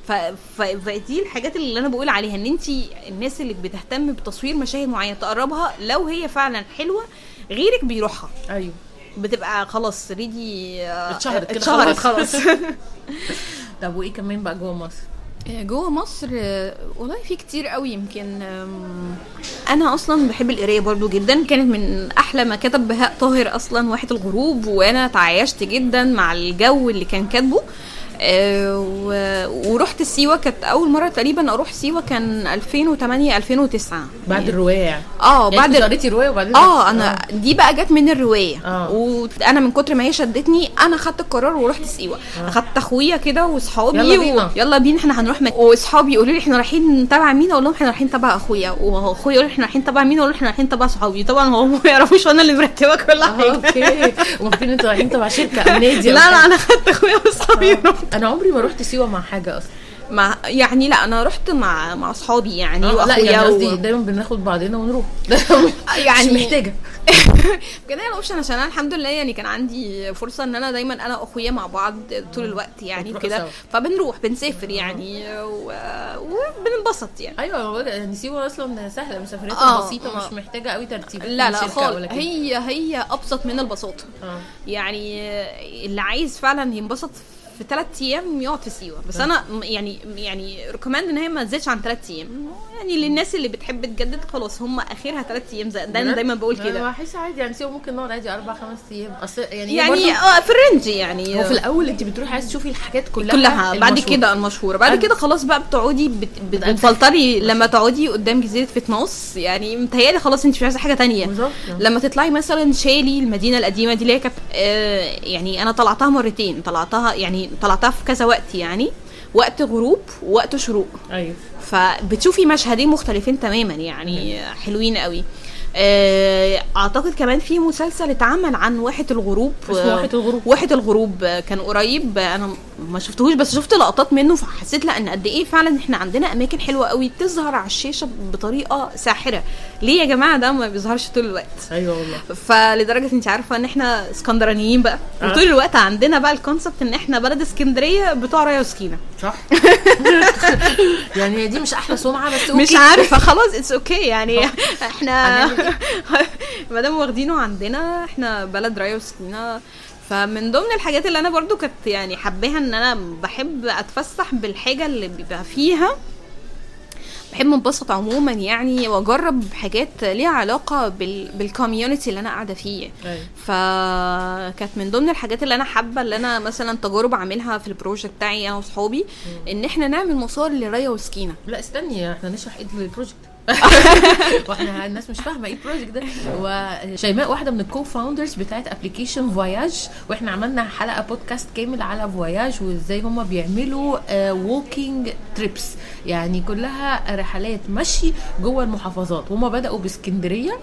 ف... ف... فدي الحاجات اللي أنا بقول عليها إن انت الناس اللي بتهتم بتصوير مشاهد معينة تقربها لو هي فعلا حلوة غيرك بيروحها. أيوه. بتبقى خلاص already اتشهرت كده اتشهرت خلاص. خلاص. طب وإيه كمان بقى جوه مصر؟ جوه مصر آه، والله في كتير قوي يمكن أنا أصلا بحب القراية برضو جدا. كانت من أحلى ما كتب بهاء طاهر أصلا واحة الغروب وأنا تعايشت جدا مع الجو اللي كان كاتبه. ورحت سيوة. كانت أول مرة تقريبا أروح سيوة كان 2008 2009 بعد الرواية. آه يعني بعد قريتي روايه وبعدين آه أنا دي بقى جت من الرواية. آه. وأنا من كتر ما هي شدتني أنا خدت القرار ورحت سيوة. اخدت أخويا كده واصحابي يلا بينا. يلا بينا إحنا هنروح مك... واصحابي يقولوا لي إحنا رايحين تبع مين؟ أقول لهم إحنا رايحين تبع أخويا. وأخويا يقول إحنا رايحين تبع مين؟ أقول إحنا رايحين تبع صحابي. طبعا هم ما يعرفوش وأنا اللي مرتبة كل حاجة. أوكي. وفاكرين أنتوا رايحين تبع شركة أو نادي لا لا. أنا خدت أخويا واصحابي ورحت. أنا عمري ما رحت سيوة مع حاجة أصلا. مع يعني لا أنا رحت مع مع أصحابي يعني آه، لا يعني و- قصدي دايما بناخد بعضنا ونروح. يعني- مش محتاجه كان هي الاوبشن عشان أنا الحمد لله يعني كان عندي فرصة إن أنا دايما أنا وأخويا مع بعض طول الوقت يعني كده. فبنروح بنسافر يعني و... وبننبسط يعني. أيوه يعني سيوة أصلا سهلة مسافرتها آه، بسيطة آه. مش محتاجة قوي ترتيب لا لا خالص. هي هي أبسط من البساطة. آه. يعني اللي عايز فعلا ينبسط في ثلاث أيام يقعد في سيوة. بس أنا يعني يعني recommend إن هي ما تزيدش عن ثلاث أيام. يعني للناس اللي بتحب تجدد خلاص هم آخرها ثلاث أيام. زي ده أنا؟ دايما بقول كده. بحس عادي. يعني سيوة ممكن نقعد عادي أربع خمس أيام. أصل يعني يعني آه في ال range يعني. هو في الأول أنت بتروحي عايزه تشوفي الحاجات كلها كلها. بعد. كده المشهورة. بعد كده خلاص بقى بتقعدي. بتفلتري لما تقعدي قدام جزيرة فتناس يعني متهيألي خلاص أنت مش عايزة حاجة تانية. بالظبط. لما تطلعي مثلا شالي المدينة القديمة دي اللي هي كانت آه، يعني أنا طلعتها مرتين. طلعتها يعني طلعتها في كذا وقت يعني وقت غروب ووقت شروق. أيوه. فبتشوفي مشهدين مختلفين تماما يعني حلوين قوي. أعتقد كمان في مسلسل اتعمل عن واحة الغروب. اسمه واحة الغروب. واحة الغروب آه، كان قريب. آه، أنا ما شفتهوش بس شفت لقطات منه فحسيت لا إن قد إيه فعلا إحنا عندنا أماكن حلوة قوي بتظهر على الشاشة بطريقة ساحرة. ليه يا جماعة ده ما بيظهرش طول الوقت؟ أيوه والله. فلدرجة أنت عارفة إن إحنا اسكندرانيين بقى. آه. وطول الوقت عندنا بقى ال concept إن إحنا بلد اسكندرية بتوع ريا وسكينة. صح. يعني دي مش أحلى سمعة بس مش okay. عارفة خلاص it's okay يعني. إحنا ما دام واخدينه عندنا إحنا بلد ريا وسكينه فمن ضمن الحاجات اللي أنا برضو كنت يعني حباها إن أنا بحب أتفسح بالحاجة اللي بيبقى فيها. بحب انبسط عموما يعني وأجرب حاجات ليها علاقة بال بال community اللي أنا قاعدة فيه. أيوة. فكانت من ضمن الحاجات اللي أنا حابة اللي أنا مثلا تجارب أعملها في ال project بتاعي أنا واصحابي إن إحنا نعمل مسار لريا وسكينة. لا استني إحنا نشرح إيه ال project وإحنا الناس مش فاهمة إيه ال project ده. وشيماء واحدة من ال co-founders بتاعت application فواياج وإحنا عملنا حلقة بودكاست كامل على فواياج وازاي هم بيعملوا walking trips يعني كلها رحلات مشي جوه المحافظات. هم بدأوا بإسكندرية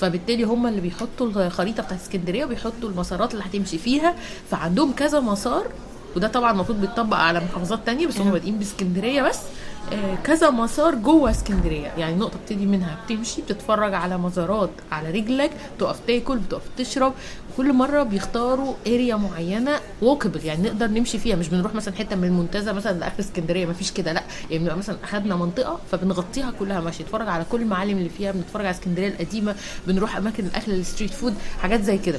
فبالتالي هم اللي بيحطوا الخريطة بتاعت إسكندرية وبيحطوا المسارات اللي هتمشي فيها. فعندهم كذا مسار وده طبعا المفروض بيتطبق على محافظات تانية بس هم بادئين بإسكندرية بس. آه، كذا مسار جوه اسكندرية. يعني نقطه بتبتدي منها بتمشي بتتفرج على مزارات على رجلك بتقف تاكل بتقف تشرب. كل مرة بيختاروا area معينة walkable يعني نقدر نمشي فيها. مش بنروح مثلا حتة من المنتزه مثلا لآخر اسكندرية مفيش كده لأ. يعني بنبقى مثلا أخدنا منطقة فبنغطيها كلها ماشي. نتفرج على كل المعالم اللي فيها بنتفرج على اسكندرية القديمة بنروح أماكن الأكل ال street food حاجات زي كده.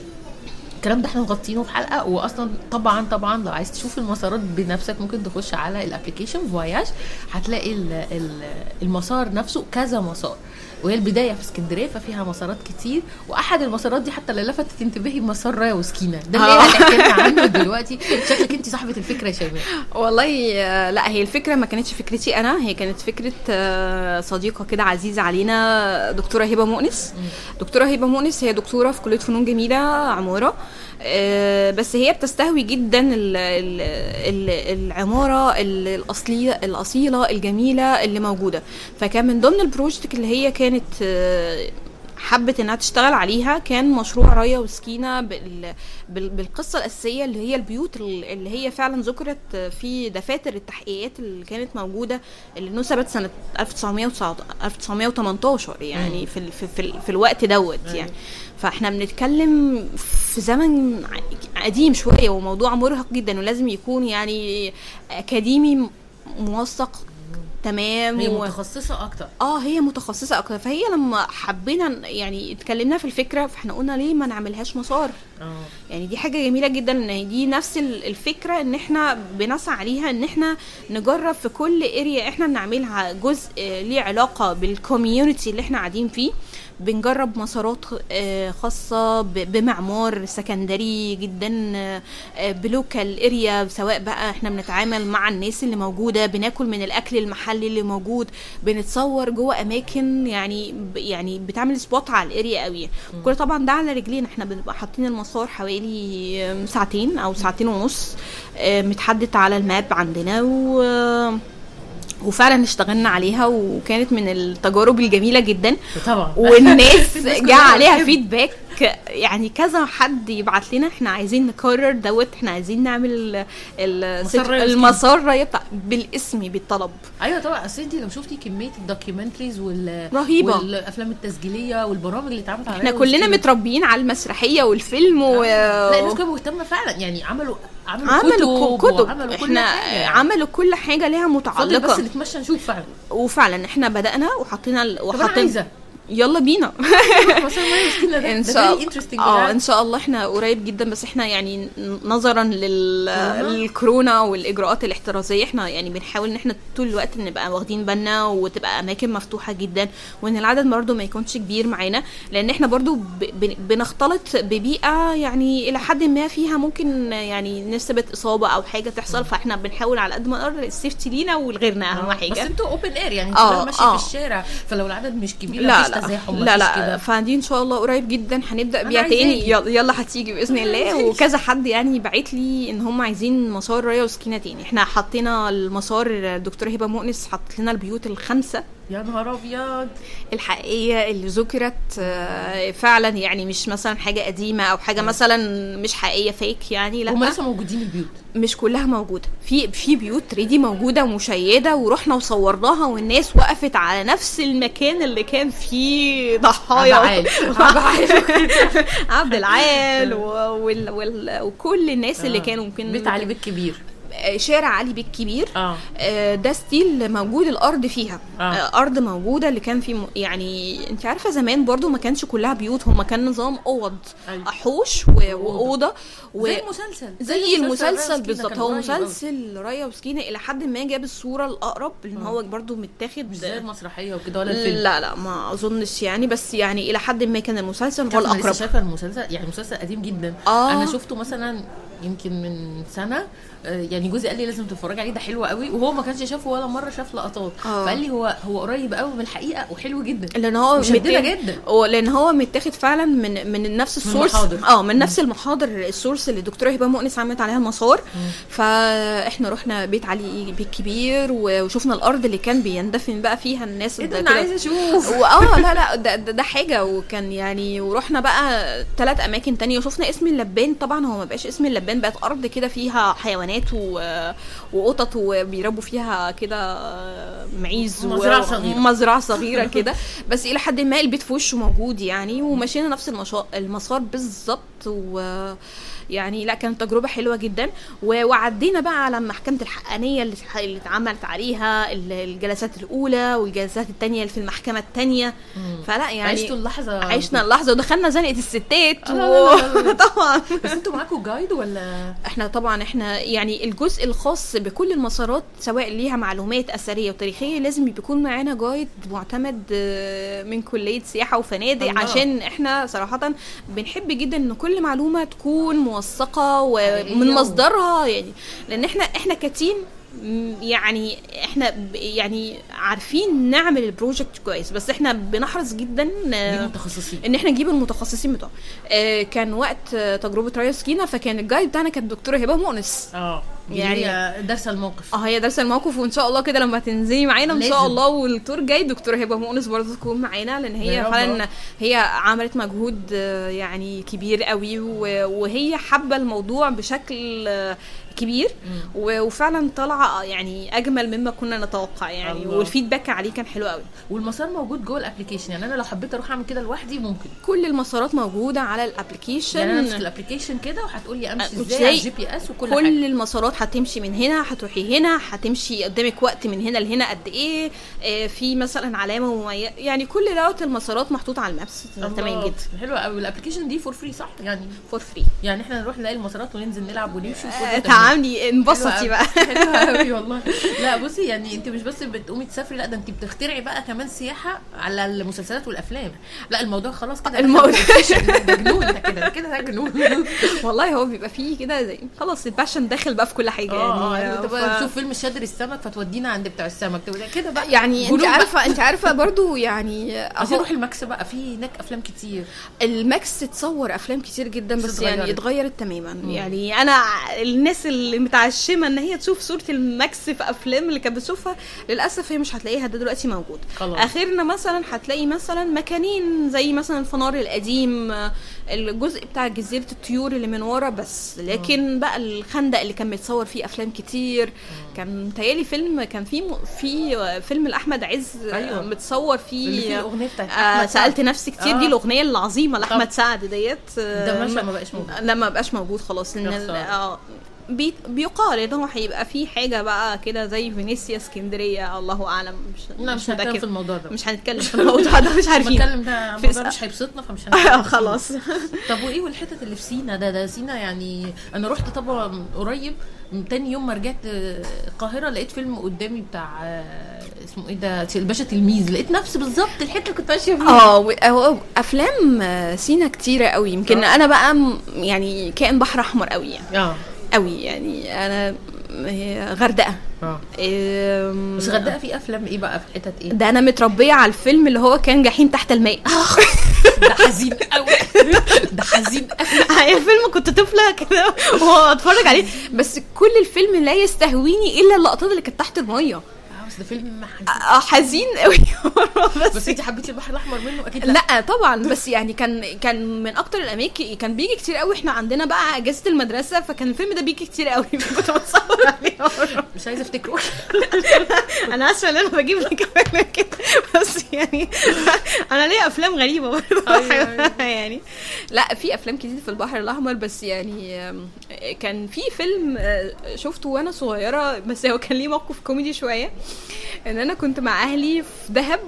الكلام ده إحنا مغطينه في حلقة واصلا طبعا طبعا لو عايز تشوف المسارات بنفسك ممكن تخش على ال application فواياج هتلاقي ال- ال- المسار نفسه كذا مسار. وهي البداية في اسكندرية ففيها مسارات كتير وأحد المسارات دي حتى اللي لفتت انتباهي مسار ريا وسكينة. ده اللي آه. هي هتحكي لنا عنه دلوقتي. شكلك أنت صاحبة الفكرة يا شيماء والله آه، لا هي الفكرة ما كانتش فكرتي أنا هي كانت فكرة آه، صديقة كده عزيزة علينا دكتورة هبة مؤنس. دكتورة هبة مؤنس هي دكتورة في كلية فنون جميلة عمارة. آه، بس هي بتستهوي جدا ال- ال- ال- العمارة ال- الاصليه الأصيلة الجميلة اللي موجودة. فكان من ضمن البروجكت اللي هي كانت آه، حبت إنها تشتغل عليها كان مشروع رايا وسكينة بال... بال... بالقصة الأساسية اللي هي البيوت ال- اللي هي فعلا ذكرت في دفاتر التحقيقات اللي كانت موجودة اللي نسبت سنة 1918 يعني في ال... في, في. في الوقت دوت يعني. فاحنا بنتكلم في زمن قديم شوية وموضوع مرهق جدا ولازم يكون يعني أكاديمي موثق. تمام. هي و- متخصصة أكتر. آه هي متخصصة أكتر. فهي لما حبينا يعني اتكلمنا في الفكرة فاحنا قلنا ليه ما نعملهاش مسار؟ آه. يعني دي حاجة جميلة جدا إن دي نفس ال- الفكرة إن إحنا بنسعى عليها إن إحنا نجرب في كل area إحنا بنعملها جزء ليه علاقة بال community اللي إحنا قاعدين فيه. بنجرب مسارات آه، خاصة بمعمار سكندري جدا آه، آه، ب local area سواء بقى إحنا بنتعامل مع الناس اللي موجودة بناكل من الأكل المحلي اللي موجود بنتصور جوه أماكن يعني يعني بتعمل spot على ال area قوي. كل طبعا ده على رجلينا إحنا بنبقى حاطين المسار حوالي ساعتين أو ساعتين ونص متحدد على ال map عندنا و وفعلا اشتغلنا عليها وكانت من التجارب الجميلة جدا. طبعا. والناس الناس جه عليها. feedback يعني كذا حد يبعت لنا إحنا عايزين نكرر دوت إحنا عايزين نعمل المسار بتاع بالاسم بالطلب أيوه طبعا أصل انت لو شفتي كمية ال documentaries وال رهيبة. والأفلام التسجيلية والبرامج اللي اتعملت عليها إحنا كلنا. متربيين على المسرحية والفيلم و... لا الناس كانت مهتمة فعلا يعني عملوا عملوا, عملوا كتب, كتب وعملوا كل إحنا حاجة يعني. عملوا كل حاجة ليها فاضل بس متعلقة نتمشى نشوف فعلا وفعلا إحنا بدأنا وحطينا وحطينا عايزة يلا بينا إن شاء interesting آه. إن شاء الله إحنا قريب جدا بس إحنا يعني نظرا. كورونا؟ للكورونا والإجراءات الاحترازية إحنا يعني بنحاول إن إحنا طول الوقت نبقى واخدين بالنا وتبقى أماكن مفتوحة جدا وإن العدد برضو ما يكونش كبير معانا لأن إحنا برضو ب... بن- بنختلط ببيئة يعني إلى حد ما فيها ممكن يعني نسبة إصابة أو حاجة تحصل فإحنا بنحاول على قد ما نقدر ال safety لينا ولغيرنا اهم آه، حاجة بس أنتوا open air يعني آه، أنتوا ماشي آه. في الشارع فلو العدد مش كبير لا مفيش لا تزاحم لا لا كده. فدي إن شاء الله قريب جدا هنبدأ بيها. تاني. يلا, يلا هتيجي بإذن الله. وكذا حد يعني بعت لي إن هم عايزين مسار ريا وسكينة تاني. إحنا حطينا المسار الدكتوره هبة مؤنس حطت لنا البيوت الخمسة. يا نهار أبيض. الحقيقيه اللي ذكرت آه، فعلا يعني مش مثلا حاجة قديمة أو حاجة مثلا مش حقيقية فيك يعني لأ. هم لسه موجودين البيوت. مش كلها موجودة. في في بيوت ريدي موجودة مشيده ورحنا وصورناها والناس وقفت على نفس المكان اللي كان فيه ضحايا. عبد العال. وكل الناس اللي آه. كانوا ممكن بيت علي بيت كبير. شارع علي بيك كبير آه آه، ده ستيل موجود الأرض فيها آه. آه. أرض موجودة اللي كان في. يعني أنت عارفة زمان برضو ما كانش كلها بيوت هم كان نظام أوض أيوة. حوش. وأوضة و... زي المسلسل زي المسلسل ريا بالظبط هو. مسلسل رايا وسكينة إلى حد ما جاب الصورة الأقرب إن هو برضو متاخد مش زي المسرحية وكده ولا الفيلم لا لا ما أظنش يعني بس يعني إلى حد ما كان المسلسل هو الأقرب شايفة المسلسل يعني مسلسل قديم جدا آه. أنا شفته مثلا يمكن من سنة آه، يعني جوزي قال لي لازم تتفرجي عليه ده حلو قوي. وهو ما كانش شافه ولا مرة شاف لقطات. آه. فقال لي هو هو قريب قوي من الحقيقة وحلو جدا. لأن هو متاخد- جدا. لأن هو متاخد فعلا من من نفس السورس. آه من نفس المحاضر السورس اللي الدكتوره هبة مؤنس عملت عليها المسار. فإحنا رحنا بيت علي بيت كبير وشفنا الأرض اللي كان بيندفن بقى فيها الناس إيه ده. أنا عايزة أشوف. واه لا لا ده, ده, ده حاجة. وكان يعني ورحنا بقى ثلاث أماكن تانية. وشفنا اسم اللبان. طبعا هو ما بقاش اسم اللبان بقت أرض كده فيها حيوانات. و... وقطط وبيربوا فيها كده معيز و- مزرعة صغيرة. مزرعة صغيرة كده. بس إلى حد ما البيت في وشه موجود يعني ومشينا نفس المشا... المسار بالظبط و يعني لا كانت تجربة حلوة جدا. و- وعدينا بقى على محكمة الحقانية اللي اللي اتعملت عليها ال- الجلسات الأولى والجلسات الثانية اللي في المحكمة الثانية فلا يعني عشتوا اللحظة. عشنا اللحظة ودخلنا زنقة الستات لا. طبعا. بس أنتوا معاكم جايد ولا؟ إحنا طبعا إحنا يعني الجزء الخاص بكل المسارات سواء ليها معلومات أثرية وتاريخية لازم بيكون معانا جايد معتمد آه، من كلية سياحة وفنادق الله. عشان إحنا صراحة بنحب جدا إن كل معلومة تكون موثقة ومن مصدرها يعني لأن إحنا إحنا كتيم يعني إحنا يعني عارفين نعمل البروجكت كويس بس إحنا بنحرص جدا آه، إن إحنا نجيب المتخصصين بتوع آه، كان وقت آه، تجربة ريا سكينة فكان الجايد بتاعنا كانت الدكتوره هبة مؤنس آه يعني- دارسه الموقف آه هي دارسه الموقف وإن شاء الله كده لما تنزلي معانا إن شاء. الله والتور جاي دكتوره هبة مؤنس برضه تكون معانا لأن هي. فعلا هي عملت مجهود يعني كبير قوي وهي حابة الموضوع بشكل كبير. وفعلا طالعه يعني أجمل مما كنا نتوقع يعني الله. والفيدباك عليه كان حلو قوي والمسار موجود جوه ال application يعني أنا لو حبيت أروح أعمل كده لوحدي ممكن. كل المسارات موجودة على ال application يعني أنا امسك ال application كده وهتقول لي أمشي مش إزاي على ال GPS وكل كل حاجة. المسارات هتمشي من هنا هتروحي هنا هتمشي قدامك وقت من هنا لهنا قد إيه آه، في مثلا علامة مميزة. يعني كل دوت المسارات محطوطة على ال maps. تمام. جدا. حلوة قوي ال application دي for free صح؟ يعني for free يعني إحنا نروح نلاقي المسارات وننزل نلعب ونمشي وكل ده. تمام. تعاملي انبسطي بقى. حلوة قوي والله لا بصي يعني انت مش بس بتقومي تسافري لا ده انت بتخترعي بقى كمان سياحة على المسلسلات والأفلام لا الموضوع خلاص كده الموضوع- ده جنون ده كده ده كده ده جنون والله هو بيبقى فيه كده زي خلاص ال passion داخل بقى في كل حاجة آه يعني يعني ف- تبقى نشوف فيلم شادر السمك فتودينا عند بتاع السمك كده بقى يعني انت. عارفة انت عارفة برضو يعني عايزين نروح المكس بقى في هناك أفلام كتير المكس تصور أفلام كتير جدا بس يعني اتغيرت. اتغيرت تماما يعني أنا الناس اللي متعشمة إن هي تشوف صورة الماكس في أفلام اللي كانت بتشوفها للأسف هي مش هتلاقيها ده دلوقتي موجود خلاص. آخرنا مثلا هتلاقي مثلا مكانين زي مثلا الفنار القديم آه، الجزء بتاع جزيرة الطيور اللي من ورا بس لكن بقى الخندق اللي كان متصور فيه أفلام كتير كان متهيألي فيلم كان في م- في فيلم لأحمد عز أيوة. متصور فيه اللي الأغنية بتاعت آه. سألت نفسي كتير آه. دي الأغنية العظيمة لأحمد. سعد ديت ده ما بقاش موجود. لا ما بقاش موجود خلاص خسارة. آه بي بيقال ان هو هيبقى في حاجة بقى كده زي فينيسيا اسكندرية الله أعلم. مش لا مش هنتكلم. في الموضوع ده. مش هنتكلم في الموضوع ده مش عارفين. بتكلم ده الموضوع مش هيبسطنا فمش آه، هنتكلم. خلاص. طب وإيه والحتت اللي في سينا؟ ده ده سينا يعني أنا رحت طبعا قريب. تاني يوم ما رجعت آه، القاهرة لقيت فيلم قدامي بتاع آه، اسمه إيه ده؟ الباشا تلميذ. لقيت نفسي بالظبط الحتة اللي كنت ماشية فيها. آه هو أفلام آه، سينا كتيرة قوي. يمكن آه. أنا بقى يعني كائن بحر أحمر قوي يعني. آه. قوي يعني أنا آه، غردقة. آه. بس غردقة في أفلام إيه بقى؟ في حتت إيه؟ ده أنا متربية على الفيلم اللي هو كان جحيم تحت الماء. ده حزين قوي. ده حزين قوي. الفيلم كنت طفلة كده واتفرج عليه. بس كل الفيلم لا يستهويني إلا اللقطات اللي كانت تحت المية. آه، ده فيلم حزين. آه حزين قوي بس بس انت حبيتي البحر الأحمر منه؟ أكيد لا. لا طبعا. بس يعني كان كان من أكتر الأماكن كان بيجي كتير قوي إحنا عندنا بقى أجازة المدرسة فكان الفيلم ده بيجي كتير قوي كنت بتصور عليه. مش عايزة أفتكره. أنا اسفه إن أنا بجيب لك كده. بس يعني أنا ليا أفلام غريبة برضه. أيوة، أيوة. يعني. لا في أفلام كتير في البحر الأحمر. بس يعني كان في فيلم آه، شفته وأنا صغيرة. بس هو كان ليه موقف كوميدي شوية. إن أنا كنت مع أهلي في دهب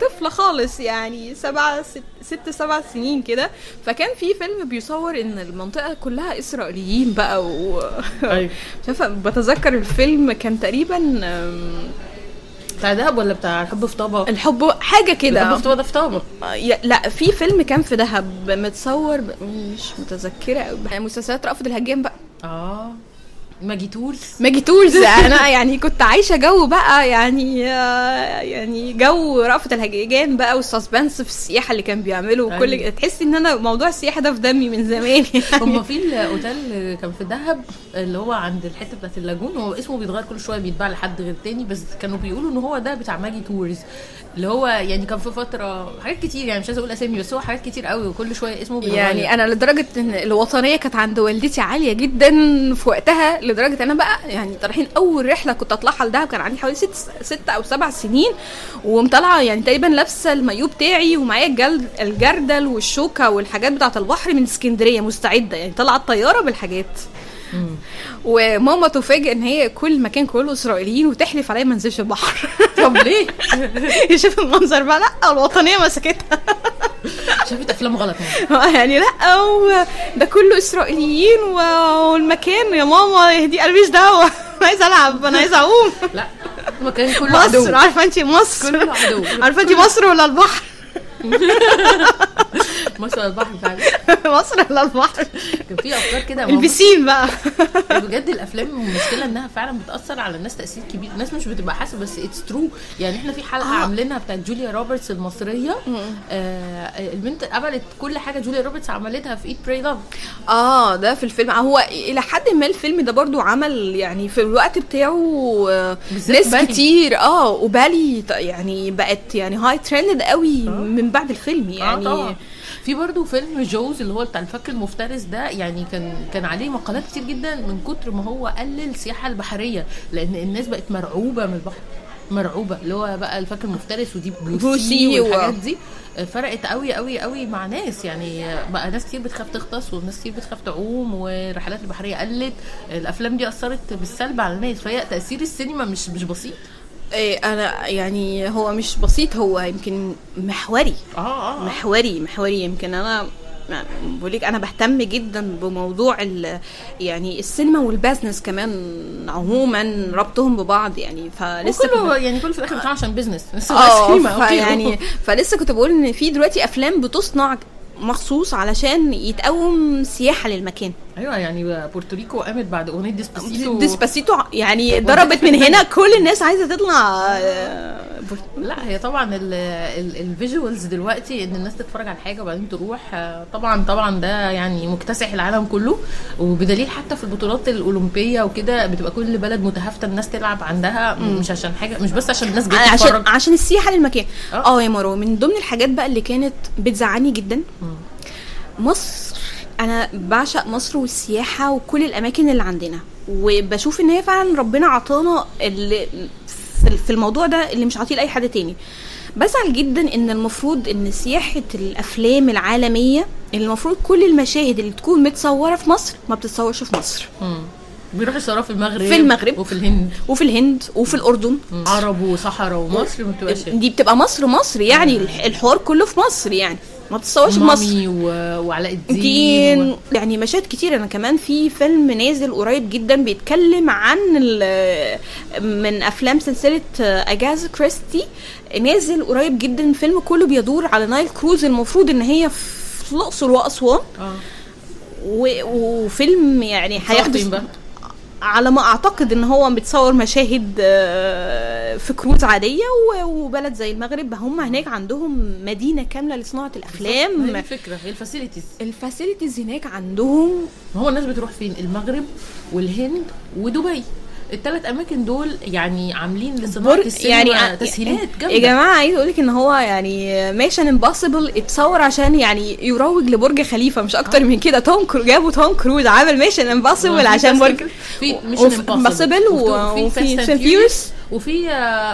طفله خالص يعني سبعة ست, ست سبع سنين كده. فكان في فيلم بيصور إن المنطقة كلها إسرائيليين بقى و أيوة. شايفه بتذكر الفيلم كان تقريبا بتاع دهب ولا بتاع الحب في طابة؟ الحب حاجة الحب كده في طابة ده في طابة. لا في فيلم كان في دهب متصور مش متذكرة قوي مسلسلات رأفت الهجان بقى. آه. ماجي تورز ماجي تورز أنا يعني كنت عايشة جو بقى يعني آه، يعني جو رأفت الهجان بقى وال suspense في السياحة اللي كان بيعمله وكل أيوة. تحسي إن أنا موضوع السياحة ده في دمي من زمان. هم يعني في الأوتيل كان في دهب اللي هو عند الحتة بتاعت ال lagoon هو اسمه بيتغير كل شوية بيتباع لحد غير تاني بس كانوا بيقولوا إن هو ده بتاع ماجي تورز اللي هو يعني كان في فترة حاجات كتير يعني مش عايزة أقول أسامي بس هو حاجات كتير قوي وكل شوية اسمه بيتغير يعني أنا لدرجة إن الوطنية كانت عند والدتي عالية جدا في وقتها لدرجة أنا بقى يعني رايحين أول رحلة كنت أطلعها لدهب كان عندي حوالي ست ست أو سبع سنين ومطلعه يعني تقريبا لابسة المايو بتاعي ومعايا الجلد الجردل والشوكة والحاجات بتاعة البحر من اسكندرية مستعدة يعني طالعة الطيارة بالحاجات. وماما تفاجئ إن هي كل مكان كله إسرائيليين وتحلف عليا ما انزلش البحر. طب ليه؟ يشوف المنظر بقى. لا الوطنية مسكتها. شافت أفلام غلط ماما. يعني لا ده كله إسرائيليين والمكان. يا ماما دي مش دعوة. أنا عايزه ألعب أنا عايزه أعوم. لا المكان كله عدو. مصر عارفة انت مصر؟ كله عدو. عارفة انت مصر ولا البحر؟ مصر البحر فعلا. مصر البحر. كان في أفكار كده. البسين بقى. بجد الأفلام المشكلة إنها فعلا بتأثر على الناس تأثير كبير. الناس مش بتبقى حاسة بس it's true يعني إحنا في حلقة آه. عاملينها بتاعت جوليا روبرتس المصرية. آه البنت قبلت كل حاجة جوليا روبرتس عملتها في Eat Pray Love آه ده في الفيلم. هو إلى حد ما الفيلم ده برضو عمل يعني في الوقت بتاعه آه، ناس بالي. كتير. آه وبالي يعني بقت يعني high trend قوي من بعد الفيلم يعني آه طبعا. في برضه فيلم Jaws اللي هو بتاع الفك المفترس ده يعني كان كان عليه مقالات كتير جدا من كتر ما هو قلل السياحة البحرية لأن الناس بقت مرعوبة من البحر مرعوبة. اللي هو بقى الفك المفترس ودي بلو بلوسي والحاجات دي فرقت قوي قوي قوي مع ناس. يعني بقى ناس كتير بتخاف تغطس وناس كتير بتخاف تعوم والرحلات البحرية قلت. الأفلام دي أثرت بالسلب على الناس فهي تأثير السينما مش مش بسيط. إيه أنا يعني هو مش بسيط هو يمكن محوري. آه آه محوري محوري يمكن. أنا بقول لك أنا بهتم جدا بموضوع ال- يعني السينما وال business كمان عموما ربطهم ببعض يعني. فلسه كله يعني كله في الآخر بتاع عشان business آه يعني فلسه كنت بقول إن في دلوقتي أفلام بتصنع مخصوص علشان يتقوم سياحة للمكان. أيوه يعني بورتوريكو قامت بعد أغنية ديسباسيتو. ديسباسيتو يعني ضربت من هنا كل الناس عايزة تطلع. آه، لا هي طبعا ال visuals دلوقتي إن الناس تتفرج على حاجة وبعدين تروح آه، طبعا طبعا ده يعني مكتسح العالم كله. وبدليل حتى في البطولات الأولمبية وكده بتبقى كل بلد متهافتة الناس تلعب عندها مش عشان حاجة مش بس عشان الناس جاية عشان تتفرج. عشان السياحة للمكان. آه. آه يا مروه من ضمن الحاجات بقى اللي كانت بتزعلني جدا مصر أنا بعشق مصر والسياحة وكل الأماكن اللي عندنا وبشوف إن هي فعلا ربنا عطانا اللي في- الموضوع ده اللي مش عاطيه لأي حد تاني. بزعل جدا إن المفروض إن سياحة الأفلام العالمية اللي المفروض كل المشاهد اللي تكون متصورة في مصر ما بتتصورش في مصر. مم. بيروحوا يصوروا في المغرب في المغرب. وفي الهند. وفي الهند وفي الأردن. عرب وصحراء ومصر ما بتبقاش دي بتبقى مصر مصر يعني الح- الحوار كله في مصر يعني. ما بتصورش مصر. و- وعلاء الدين دين و... يعني مشاهد كتير. أنا كمان في فيلم نازل قريب جدا بيتكلم عن ال- من أفلام سلسلة اجازا كريستي. نازل قريب جدا الفيلم كله بيدور على Nile cruise. المفروض إن هي في الأقصر وأسوان. آه. و- وفيلم يعني هيحدث؟ على ما أعتقد إن هو بتصور مشاهد آه، في كروز عادية وبلد زي المغرب. هم هناك عندهم مدينة كاملة لصناعة الأفلام. الفكرة. هي ال facilities. ال facilities هناك عندهم هو الناس بتروح فين؟ المغرب والهند ودبي. الثلاث أماكن دول يعني عاملين لصناعة السينما يعني يعني تسهيلات جامدة. يا جماعة عايز أقول لك إن هو يعني ميشن امبوسيبل اتصور عشان يعني يروج لبرج خليفة مش أكتر من كده. توم كرو جابوا توم كروز عمل ميشن امبوسيبل عشان برج في مش وفي Impossible. و- وفي.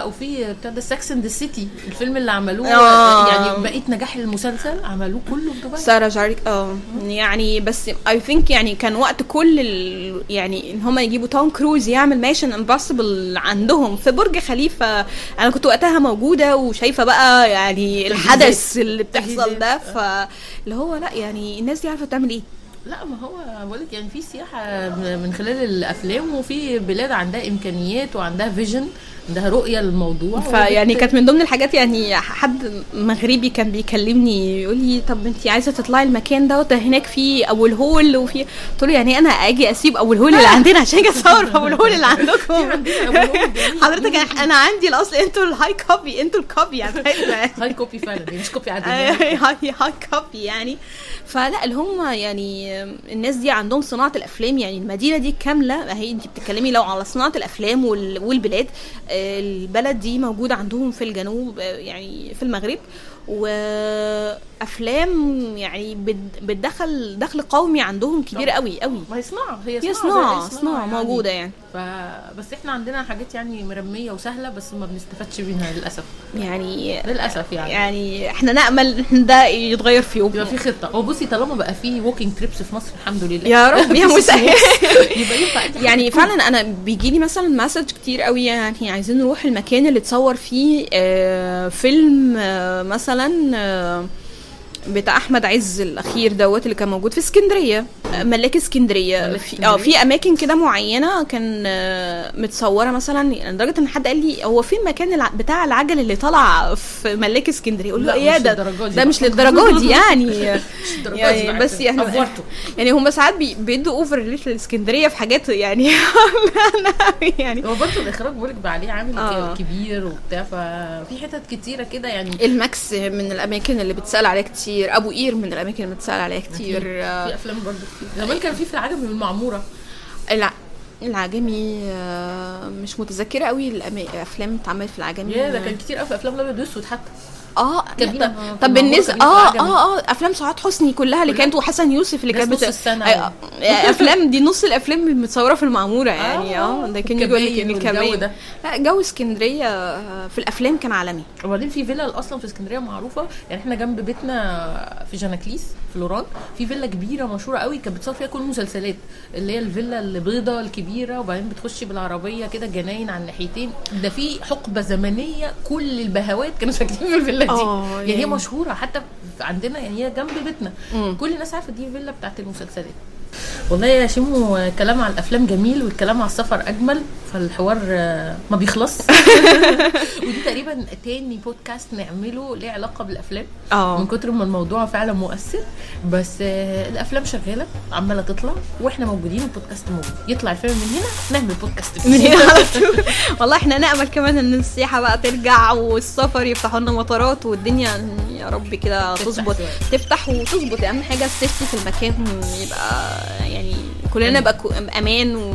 وفي بتاع ده سكس اند ذا الفيلم اللي عملوه آه. يعني بقيه نجاح المسلسل عملوه كله في دبي. سارة جارك آه. يعني بس اي ثينك يعني كان وقت كل ال... يعني إن هم يجيبوا توم كروز يعمل ميشن امبوسيبل عندهم في برج خليفة. أنا كنت وقتها موجودة وشايفة بقى يعني الحدث اللي بتحصل ده فاللي هو لأ يعني الناس دي عارفة تعمل إيه. لا ما هو بقول لك يعني في سياحة من خلال الأفلام وفي بلاد عندها إمكانيات وعندها vision عندها رؤية للموضوع. فيعني كانت من ضمن الحاجات يعني حد مغربي كان بيكلمني يقول لي طب انت عايزة تطلعي المكان دوت؟ هناك في ابو الهول وفي قلت له يعني أنا أجي أسيب ابو الهول اللي عندنا عشان أجي أصور في ابو الهول اللي عندكم. حضرتك أنا عندي الأصل أنتوا ال high copy أنتوا ال copy يعني. high copy فعلا هي مش copy عادي هاي high copy يعني. فلا اللي هم يعني الناس دي عندهم صناعة الأفلام يعني المدينة دي كاملة هي انت بتتكلمي لو على صناعة الأفلام وال- والبلاد آه، البلد دي موجودة عندهم في الجنوب آه، يعني في المغرب. وأفلام يعني بت- بتدخل دخل قومي عندهم كبير قوي قوي. ما هي صناعة هي هي صناعة صناعة صناعة يعني. موجودة يعني. فبس إحنا عندنا حاجات يعني مرمية وسهلة بس ما بنستفادش منها للأسف. يعني للأسف يعني. يعني إحنا نأمل إن ده يتغير في يوم يبقى في خطة. هو بصي طالما بقى في walking trips في مصر الحمد لله. يا رب يا مسهل. يبقى ينفع يعني. فعلا أنا بيجي لي مثلا message كتير قوي يعني عايزين نروح المكان اللي اتصور فيه آه، فيلم آه، مثلا آه، بتاع أحمد عز الأخير دوت اللي كان موجود في اسكندرية ملاك اسكندرية في آه. في أماكن كده معينة كان آه، متصورة مثلا لدرجة إن حد قال لي هو فين مكان. بتاع العجل اللي طالع في ملاك اسكندرية أقول له إيه ده ده بقى. مش للدرجة دي يعني يعني بس. يعني. يعني هم ساعات بي- بيدوا offer للاسكندرية في حاجات يعني يعني هو برضه الإخراج بقولك بقى عليه عامل آه. كبير وبتاع ففي حتت كتيرة كده يعني الماكس من الأماكن اللي بتسأل عليها كتير أبو قير من الأماكن اللي بتسأل عليها كتير. في أفلام برضه كتير. زمان كان في في العجمي من المعموره الع... العجمي آه، مش متذكرة قوي الافلام اتعملت في العجمي. يا ده كان كتير قوي في أفلام الأبيض واسود حتى. آه طب بالنسبة آه. آه آه أفلام سعاد حسني كلها اللي؟ كانت وحسن يوسف اللي كانت نص السنة. آه، آه، أفلام دي نص الأفلام المتصوره في المعمورة يعني آه ده كان يقول لك ده. لا جو اسكندرية آه، في الأفلام كان عالمي وبعدين في فيلا أصلا في اسكندرية معروفة يعني إحنا جنب بيتنا في جناكليس في لوران في فيلا كبيرة مشهورة قوي كانت بتصور فيها كل المسلسلات اللي هي الفيلا البيضة الكبيرة وبعدين بتخشي بالعربية كده جناين على الناحيتين. ده في حقبة زمنية كل البهوات كانوا ساكنين في الفيلا دي. آه، يعني هي يعني. مشهورة حتى عندنا يعني هي جنب بيتنا. كل الناس عارفة دي فيلا بتاعت المسلسلات. والله يا شيمو الكلام على الأفلام جميل والكلام على السفر أجمل فالحوار آه، ما بيخلص ودي تقريبا تاني بودكاست نعمله ليه علاقة بالأفلام آه من كتر ما الموضوع فعلا مؤثر بس آه، الأفلام شغالة عمالة تطلع وإحنا موجودين والبودكاست موجود يطلع الفيلم من هنا نعمل بودكاست من. هنا على طول. والله إحنا نأمل كمان إن السياحة بقى ترجع والسفر يفتحوا لنا مطارات والدنيا يا رب كده تظبط. تفتح وتظبط أهم حاجة ال safety في المكان يبقى يعني كلنا نبقى كو- أمان و...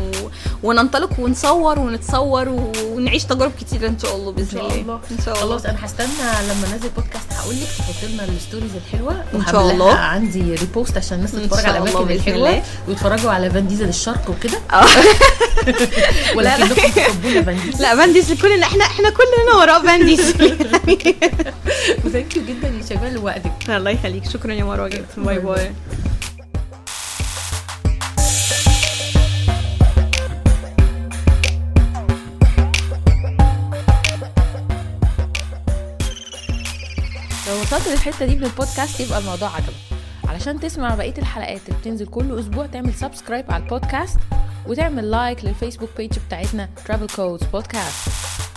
وننطلق ونصور ونتصور ونعيش تجارب كتيرة إن شاء الله بإذن إن الله. إن شاء الله. خلاص أنا هستنى لما ننزل بودكاست هقول لك تحط لنا ال stories الحلوة. إن شاء الله. عندي repost عشان الناس تتفرج على الأماكن الحلوة. ويتفرجوا على فان ديزل الشرق وكده. آه. ولكنكم تحبون فان ديزل لا بانديس كلنا إحنا إحنا كلنا وراه بانديس وثانك يو جدا يا شباب لوقتك الله يخليك. شكرا يا مروة جدا. باي باي. وصلت للحته دي من البودكاست يبقى الموضوع عجبك. علشان تسمع بقية الحلقات اللي بتنزل كل أسبوع تعمل subscribe على البودكاست وتعمل like لل Facebook page بتاعتنا Travel Codes Podcast.